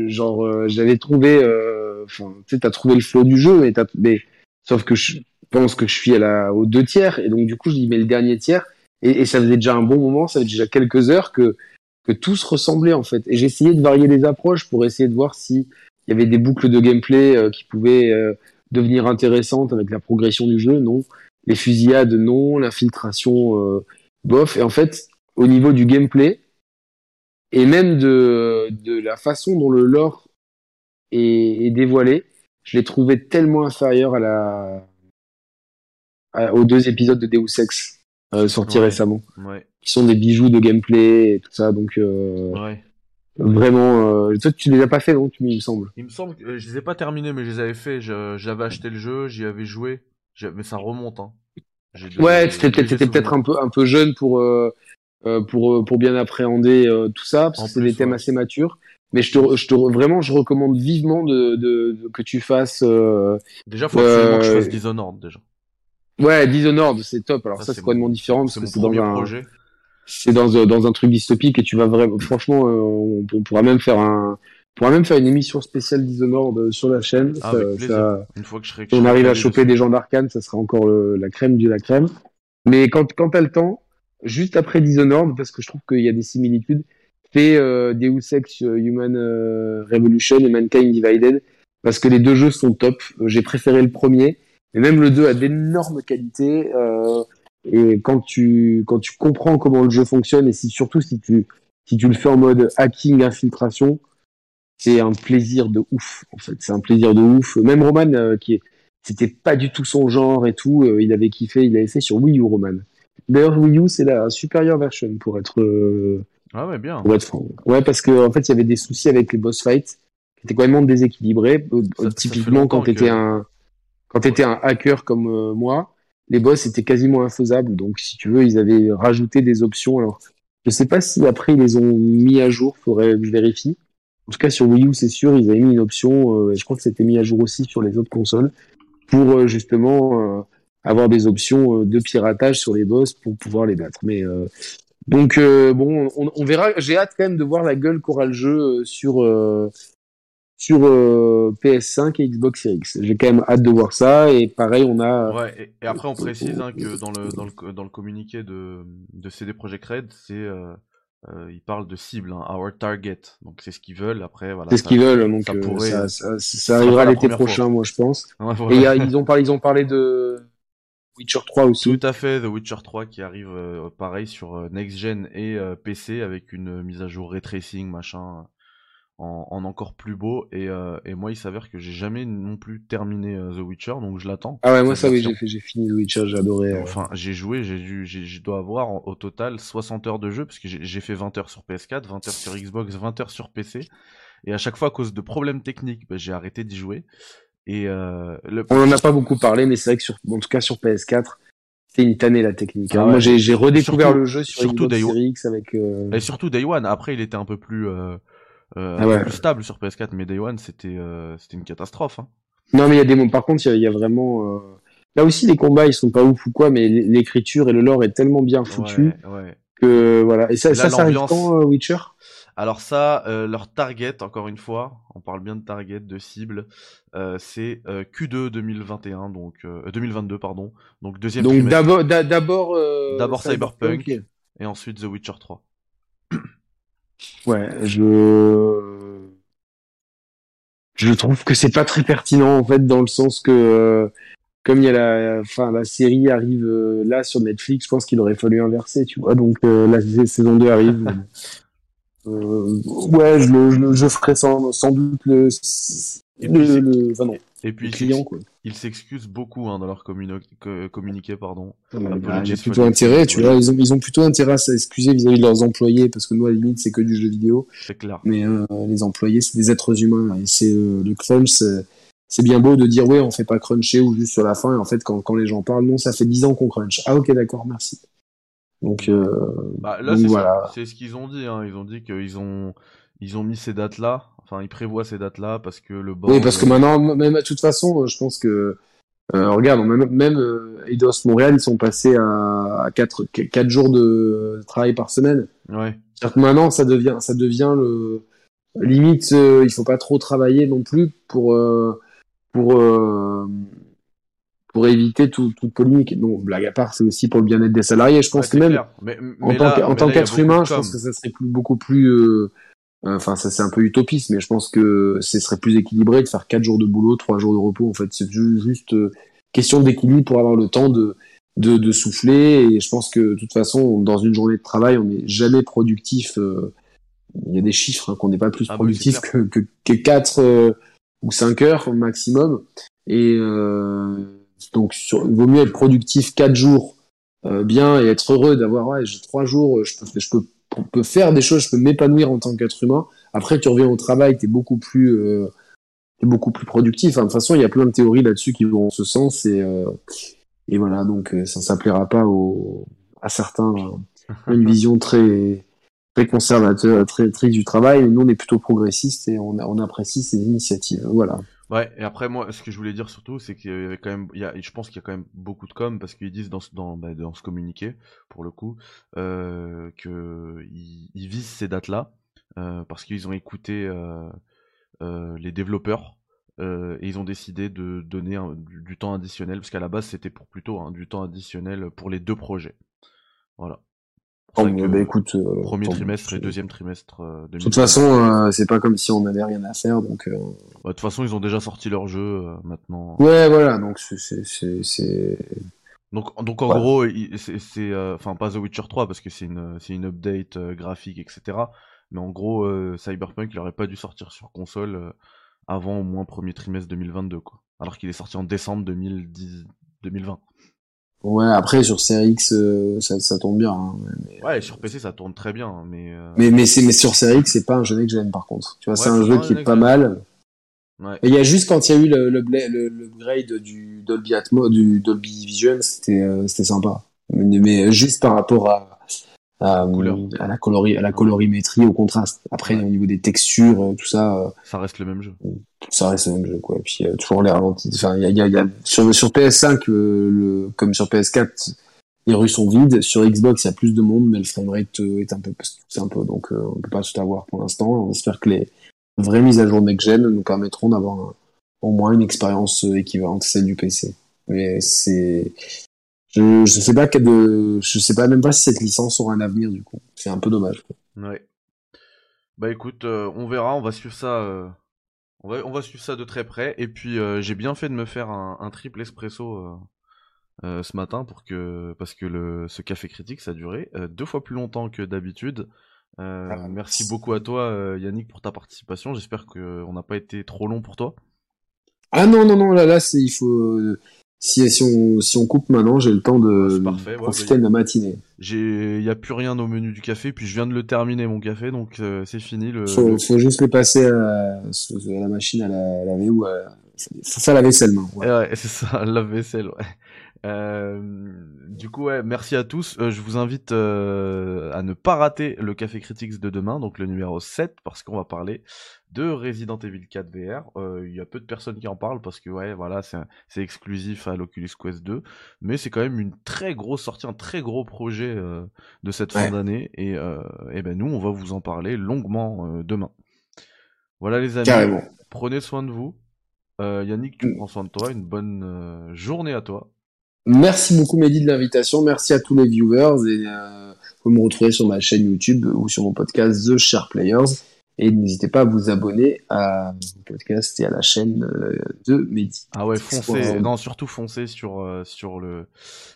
genre, euh, j'avais trouvé, euh, enfin, tu sais, t'as trouvé le flow du jeu, mais, mais sauf que je pense que je suis à la, aux deux tiers, et donc du coup, je dis, mais le dernier tiers, et, et, ça faisait déjà un bon moment, ça faisait déjà quelques heures que, que tout se ressemblait, en fait. Et essayé de varier les approches pour essayer de voir si il y avait des boucles de gameplay qui pouvaient devenir intéressantes avec la progression du jeu, non les fusillades non, l'infiltration euh, bof. Et en fait, au niveau du gameplay et même de, de la façon dont le lore est, est dévoilé, je l'ai trouvé tellement inférieur à la aux deux épisodes de Deus Ex euh, sortis récemment, ouais. qui sont des bijoux de gameplay et tout ça. Donc euh, ouais. vraiment, euh, toi tu les as pas fait non Tu il me semble. Il me semble que je les ai pas terminés, mais je les avais fait. J'avais acheté le jeu, j'y avais joué. Mais ça remonte, hein. Ouais, t'étais peut-être un peu un peu jeune pour euh, euh pour euh, pour bien appréhender euh, tout ça, parce que c'est des thèmes assez matures. Mais je te, je te vraiment, je recommande vivement de, de, que tu fasses. déjà, faut absolument que je fasse Dishonored déjà. Ouais, Dishonored, c'est top. Alors ça, c'est complètement différent parce que c'est dans un projet. c'est dans dans un truc dystopique et tu vas vraiment. Franchement, on, on pourra même faire un pourra même faire une émission spéciale Dishonored euh, sur la chaîne. Ah, ça, Une fois que je serai si on arrive à choper des gens d'Arkane, ça sera encore la crème de la crème. Mais quand, quand t'as le temps, juste après Dishonored, parce que je trouve qu'il y a des similitudes, fais euh, Deus Ex euh, Human euh, Revolution et Mankind Divided, parce que les deux jeux sont top. J'ai préféré le premier, mais même le 2 a d'énormes qualités. Euh, et quand tu quand tu comprends comment le jeu fonctionne et si surtout si tu si tu le fais en mode hacking, infiltration, c'est un plaisir de ouf. En fait, c'est un plaisir de ouf. Même Roman, euh, qui est, c'était pas du tout son genre et tout, euh, il avait kiffé, il avait fait sur Wii U Roman. D'ailleurs, Wii U, c'est la supérieure version pour être. Euh, ah ouais, bien. Pour être franc. Ouais, parce que en fait, il y avait des soucis avec les boss fights qui étaient quand même déséquilibrés. Typiquement, quand t'étais un quand t'étais un hacker comme moi, les boss étaient quasiment infaisables. Donc, si tu veux, ils avaient rajouté des options. Alors, je sais pas si après ils les ont mis à jour, faudrait que je vérifie. En tout cas, sur Wii U, c'est sûr, ils avaient mis une option, euh, je crois que c'était mis à jour aussi sur les autres consoles, pour euh, justement euh, avoir des options de piratage sur les boss pour pouvoir les battre. Mais donc bon, on, on verra. J'ai hâte quand même de voir la gueule qu'aura le jeu sur sur PS5 et Xbox Series X. J'ai quand même hâte de voir ça. Et pareil, on a. Ouais. Et, après, on précise hein, que dans le dans le dans le communiqué de de CD Projekt Red, c'est euh, ils parlent de cible, hein, our target. Donc c'est ce qu'ils veulent. Après, voilà. C'est ce qu'ils veulent. Donc ça, euh, pourrait, ça, ça, ça arrivera l'été prochain, moi je pense. Et ils ont parlé, ils ont parlé de Witcher 3 aussi. Tout à fait, The Witcher 3 qui arrive euh, pareil sur euh, next gen et PC avec une mise à jour ray tracing machin en, encore plus beau. Et, euh, et moi, il s'avère que j'ai jamais non plus terminé euh, The Witcher, donc je l'attends. Ah ouais, moi ça oui, j'ai fini The Witcher, j'ai adoré. Euh. Enfin, j'ai joué, j'ai dû, je dois avoir au total 60 heures de jeu parce que j'ai fait 20 heures sur PS4, 20 heures sur Xbox, 20 heures sur PC. Et à chaque fois, à cause de problèmes techniques, bah, j'ai arrêté d'y jouer. Et le... On en a pas beaucoup parlé, mais c'est vrai que sur, en tout cas sur PS4, c'est une tannée la technique. Hein. Ah moi, j'ai redécouvert le jeu sur surtout Xbox Series X avec. Et surtout Day One. Après, il était un peu plus euh, ah plus stable sur PS4, mais Day One c'était euh, une catastrophe. Hein. Non, mais il y a des Par contre, il y, a vraiment. Euh, là aussi, les combats ils sont pas ouf ou quoi, mais l'écriture et le lore est tellement bien foutu que voilà. Et ça, ça, ça arrive quand Witcher? Alors ça, leur target, encore une fois, on parle bien de target, de cible, c'est Q2 2021, donc 2022 pardon, donc deuxième. Donc d'abord, d'abord, d'abord Cyberpunk, et ensuite The Witcher 3. Ouais, je je trouve que c'est pas très pertinent en fait dans le sens que euh, comme il y a la enfin la série arrive euh, là sur Netflix, je pense qu'il aurait fallu inverser, tu vois. Donc euh, la saison 2 arrive. ouais, je, je, ferai sans, sans doute le, le, enfin non, et puis ils s'excusent beaucoup hein, dans leur communiqué, pardon. bah, j'ai plutôt intérêt, tu vois, ils ont, ils ont plutôt intérêt à s'excuser vis-à-vis de leurs employés parce que nous à la limite c'est que du jeu vidéo. C'est clair. Mais euh, les employés c'est des êtres humains et c'est euh, le crunch. C'est bien beau de dire ouais on fait pas cruncher ou juste sur la fin et en fait quand, quand les gens parlent non ça fait 10 ans qu'on crunch. Ah ok d'accord merci. Donc, euh, bah, là c'est voilà. ce qu'ils ont dit. Hein. Ils ont dit qu'ils ont ils ont mis ces dates là Enfin, il prévoit ces dates-là parce que le board... Oui, parce que maintenant, même de toute façon, je pense que euh, regarde, même, même euh, Eidos Montréal, ils sont passés à, à 4, 4 jours de travail par semaine. Ouais. C'est-à-dire que maintenant, ça devient, ça devient le limite. Euh, il faut pas trop travailler non plus pour euh, pour euh, pour éviter tout, toute polémique. Non, blague à part, c'est aussi pour le bien-être des salariés. Je pense que même en, tant, qu'être humain, je pense que ça serait plus, beaucoup plus Enfin, ça c'est un peu utopiste, mais je pense que ce serait plus équilibré de faire quatre jours de boulot, trois jours de repos. En fait, c'est juste euh, question d'équilibre pour avoir le temps de, de, de, souffler. Et je pense que de toute façon, dans une journée de travail, on n'est jamais productif. Euh, il y a des chiffres hein, qu'on n'est pas plus ah bah, productif que, que, que 4 euh, ou 5 heures au maximum. Et donc, il vaut mieux être productif quatre jours bien et être heureux d'avoir ouais, j'ai trois jours, je peux, je peux on peut faire des choses, je peux m'épanouir en tant qu'être humain. Après, tu reviens au travail, tu es beaucoup plus, euh, beaucoup plus productif. de toute façon, il y a plein de théories là-dessus qui vont en ce sens et, euh, et voilà, donc euh, ça s'appellera pas au, à certains une vision très très conservateur, très triste du travail. Nous, on est plutôt progressiste et on, on apprécie ces initiatives. Voilà. Ouais, et après moi, ce que je voulais dire surtout, c'est qu'il y avait quand même, il y a, je pense qu'il y a quand même beaucoup de com parce qu'ils disent dans ce, dans, bah, dans ce communiqué, pour le coup, euh, que ils, visent ces dates-là euh, parce qu'ils ont écouté euh, euh les développeurs euh, et ils ont décidé de donner du, temps additionnel parce qu'à la base c'était pour plutôt hein, du temps additionnel pour les deux projets. Voilà. Bah, écoute, euh, premier trimestre et deuxième trimestre. Euh, de toute façon, euh, c'est pas comme si on avait rien à faire, donc. Bah, de toute façon, ils ont déjà sorti leur jeu maintenant. Ouais, voilà, donc c'est Donc, donc en gros, c'est, enfin pas The Witcher 3 parce que c'est une, c'est une update graphique, etc. Mais en gros, Cyberpunk, il aurait pas dû sortir sur console avant au moins premier trimestre 2022, quoi. Alors qu'il est sorti en décembre 2010, 2020. Ouais, après sur Series X, ça, ça, tourne bien. Hein, ouais, sur PC ça tourne très bien, mais. Mais mais c'est mais sur Series X, c'est pas un jeu que j'aime par contre. Tu vois, c'est un jeu qui est pas mal. Il y a juste quand il y a eu le, le, le, grade du Dolby Atmos, du Dolby Vision, c'était euh, c'était sympa. Mais, juste par rapport à, à, à, la colorie, à la colorimétrie, au contraste. Après, au niveau des textures, euh, tout ça. Euh, ça reste le même jeu. Ça reste le même jeu, quoi. Et puis, toujours les ralentis. Enfin, il y a, y a, sur, sur PS5, le, comme sur PS4, les rues sont vides. Sur Xbox, il y a plus de monde, mais le framerate est un peu, c'est un peu, donc on peut pas tout avoir pour l'instant. On espère que les, vraies mises à jour next-gen nous permettront d'avoir au moins une expérience euh, équivalente à celle du PC. Mais c'est, je, je sais pas de, je sais pas même pas si cette licence aura un avenir du coup. C'est un peu dommage. Ouais. Bah écoute, euh, on verra, on va suivre ça. Euh, on va, on va suivre ça de très près. Et puis j'ai bien fait de me faire un, un triple espresso ce matin pour que parce que le ce café critique ça a duré deux fois plus longtemps que d'habitude. Euh, ah, merci beaucoup à toi, euh, Yannick, pour ta participation. J'espère qu'on n'a pas été trop long pour toi. Ah non, non, non, là, là, il faut. Si, si, on, si on coupe maintenant, j'ai le temps de profiter de la matinée. Il n'y a plus rien au menu du café, puis je viens de le terminer, mon café, donc euh, c'est fini. Il faut, juste le passer à, la machine à, la, laver ou à. Faut faire la vaisselle, non ouais. ouais c'est ça, la vaisselle, ouais. Euh, du coup, ouais, merci à tous. Euh, je vous invite euh, à ne pas rater le Café Critics de demain, donc le numéro 7, parce qu'on va parler de Resident Evil 4 VR. Il y a peu de personnes qui en parlent parce que, ouais, voilà, c'est exclusif à l'Oculus Quest 2, mais c'est quand même une très grosse sortie, un très gros projet de cette fin d'année, et, et, ben nous, on va vous en parler longuement demain. Voilà les amis, prenez soin de vous. Yannick, tu mm. prends soin de toi, une bonne journée à toi. Merci beaucoup Mehdi de l'invitation, merci à tous les viewers et euh, vous pouvez me retrouver sur ma chaîne YouTube ou sur mon podcast The Sharp Players et n'hésitez pas à vous abonner à mon podcast et à la chaîne euh, de Mehdi. Ah ouais, foncez, non surtout foncez sur euh, sur le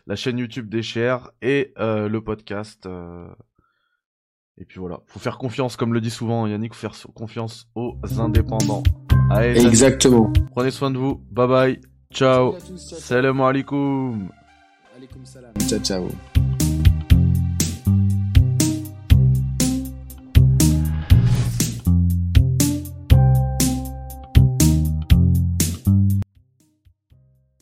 la chaîne YouTube des Chers et euh, le podcast. Et puis voilà, faut faire confiance, comme le dit souvent Yannick, faut faire confiance aux indépendants. Allez, Exactement. Prenez soin de vous. Bye bye. Ciao. Salam alaikum. Alaikum salam. Ciao, ciao.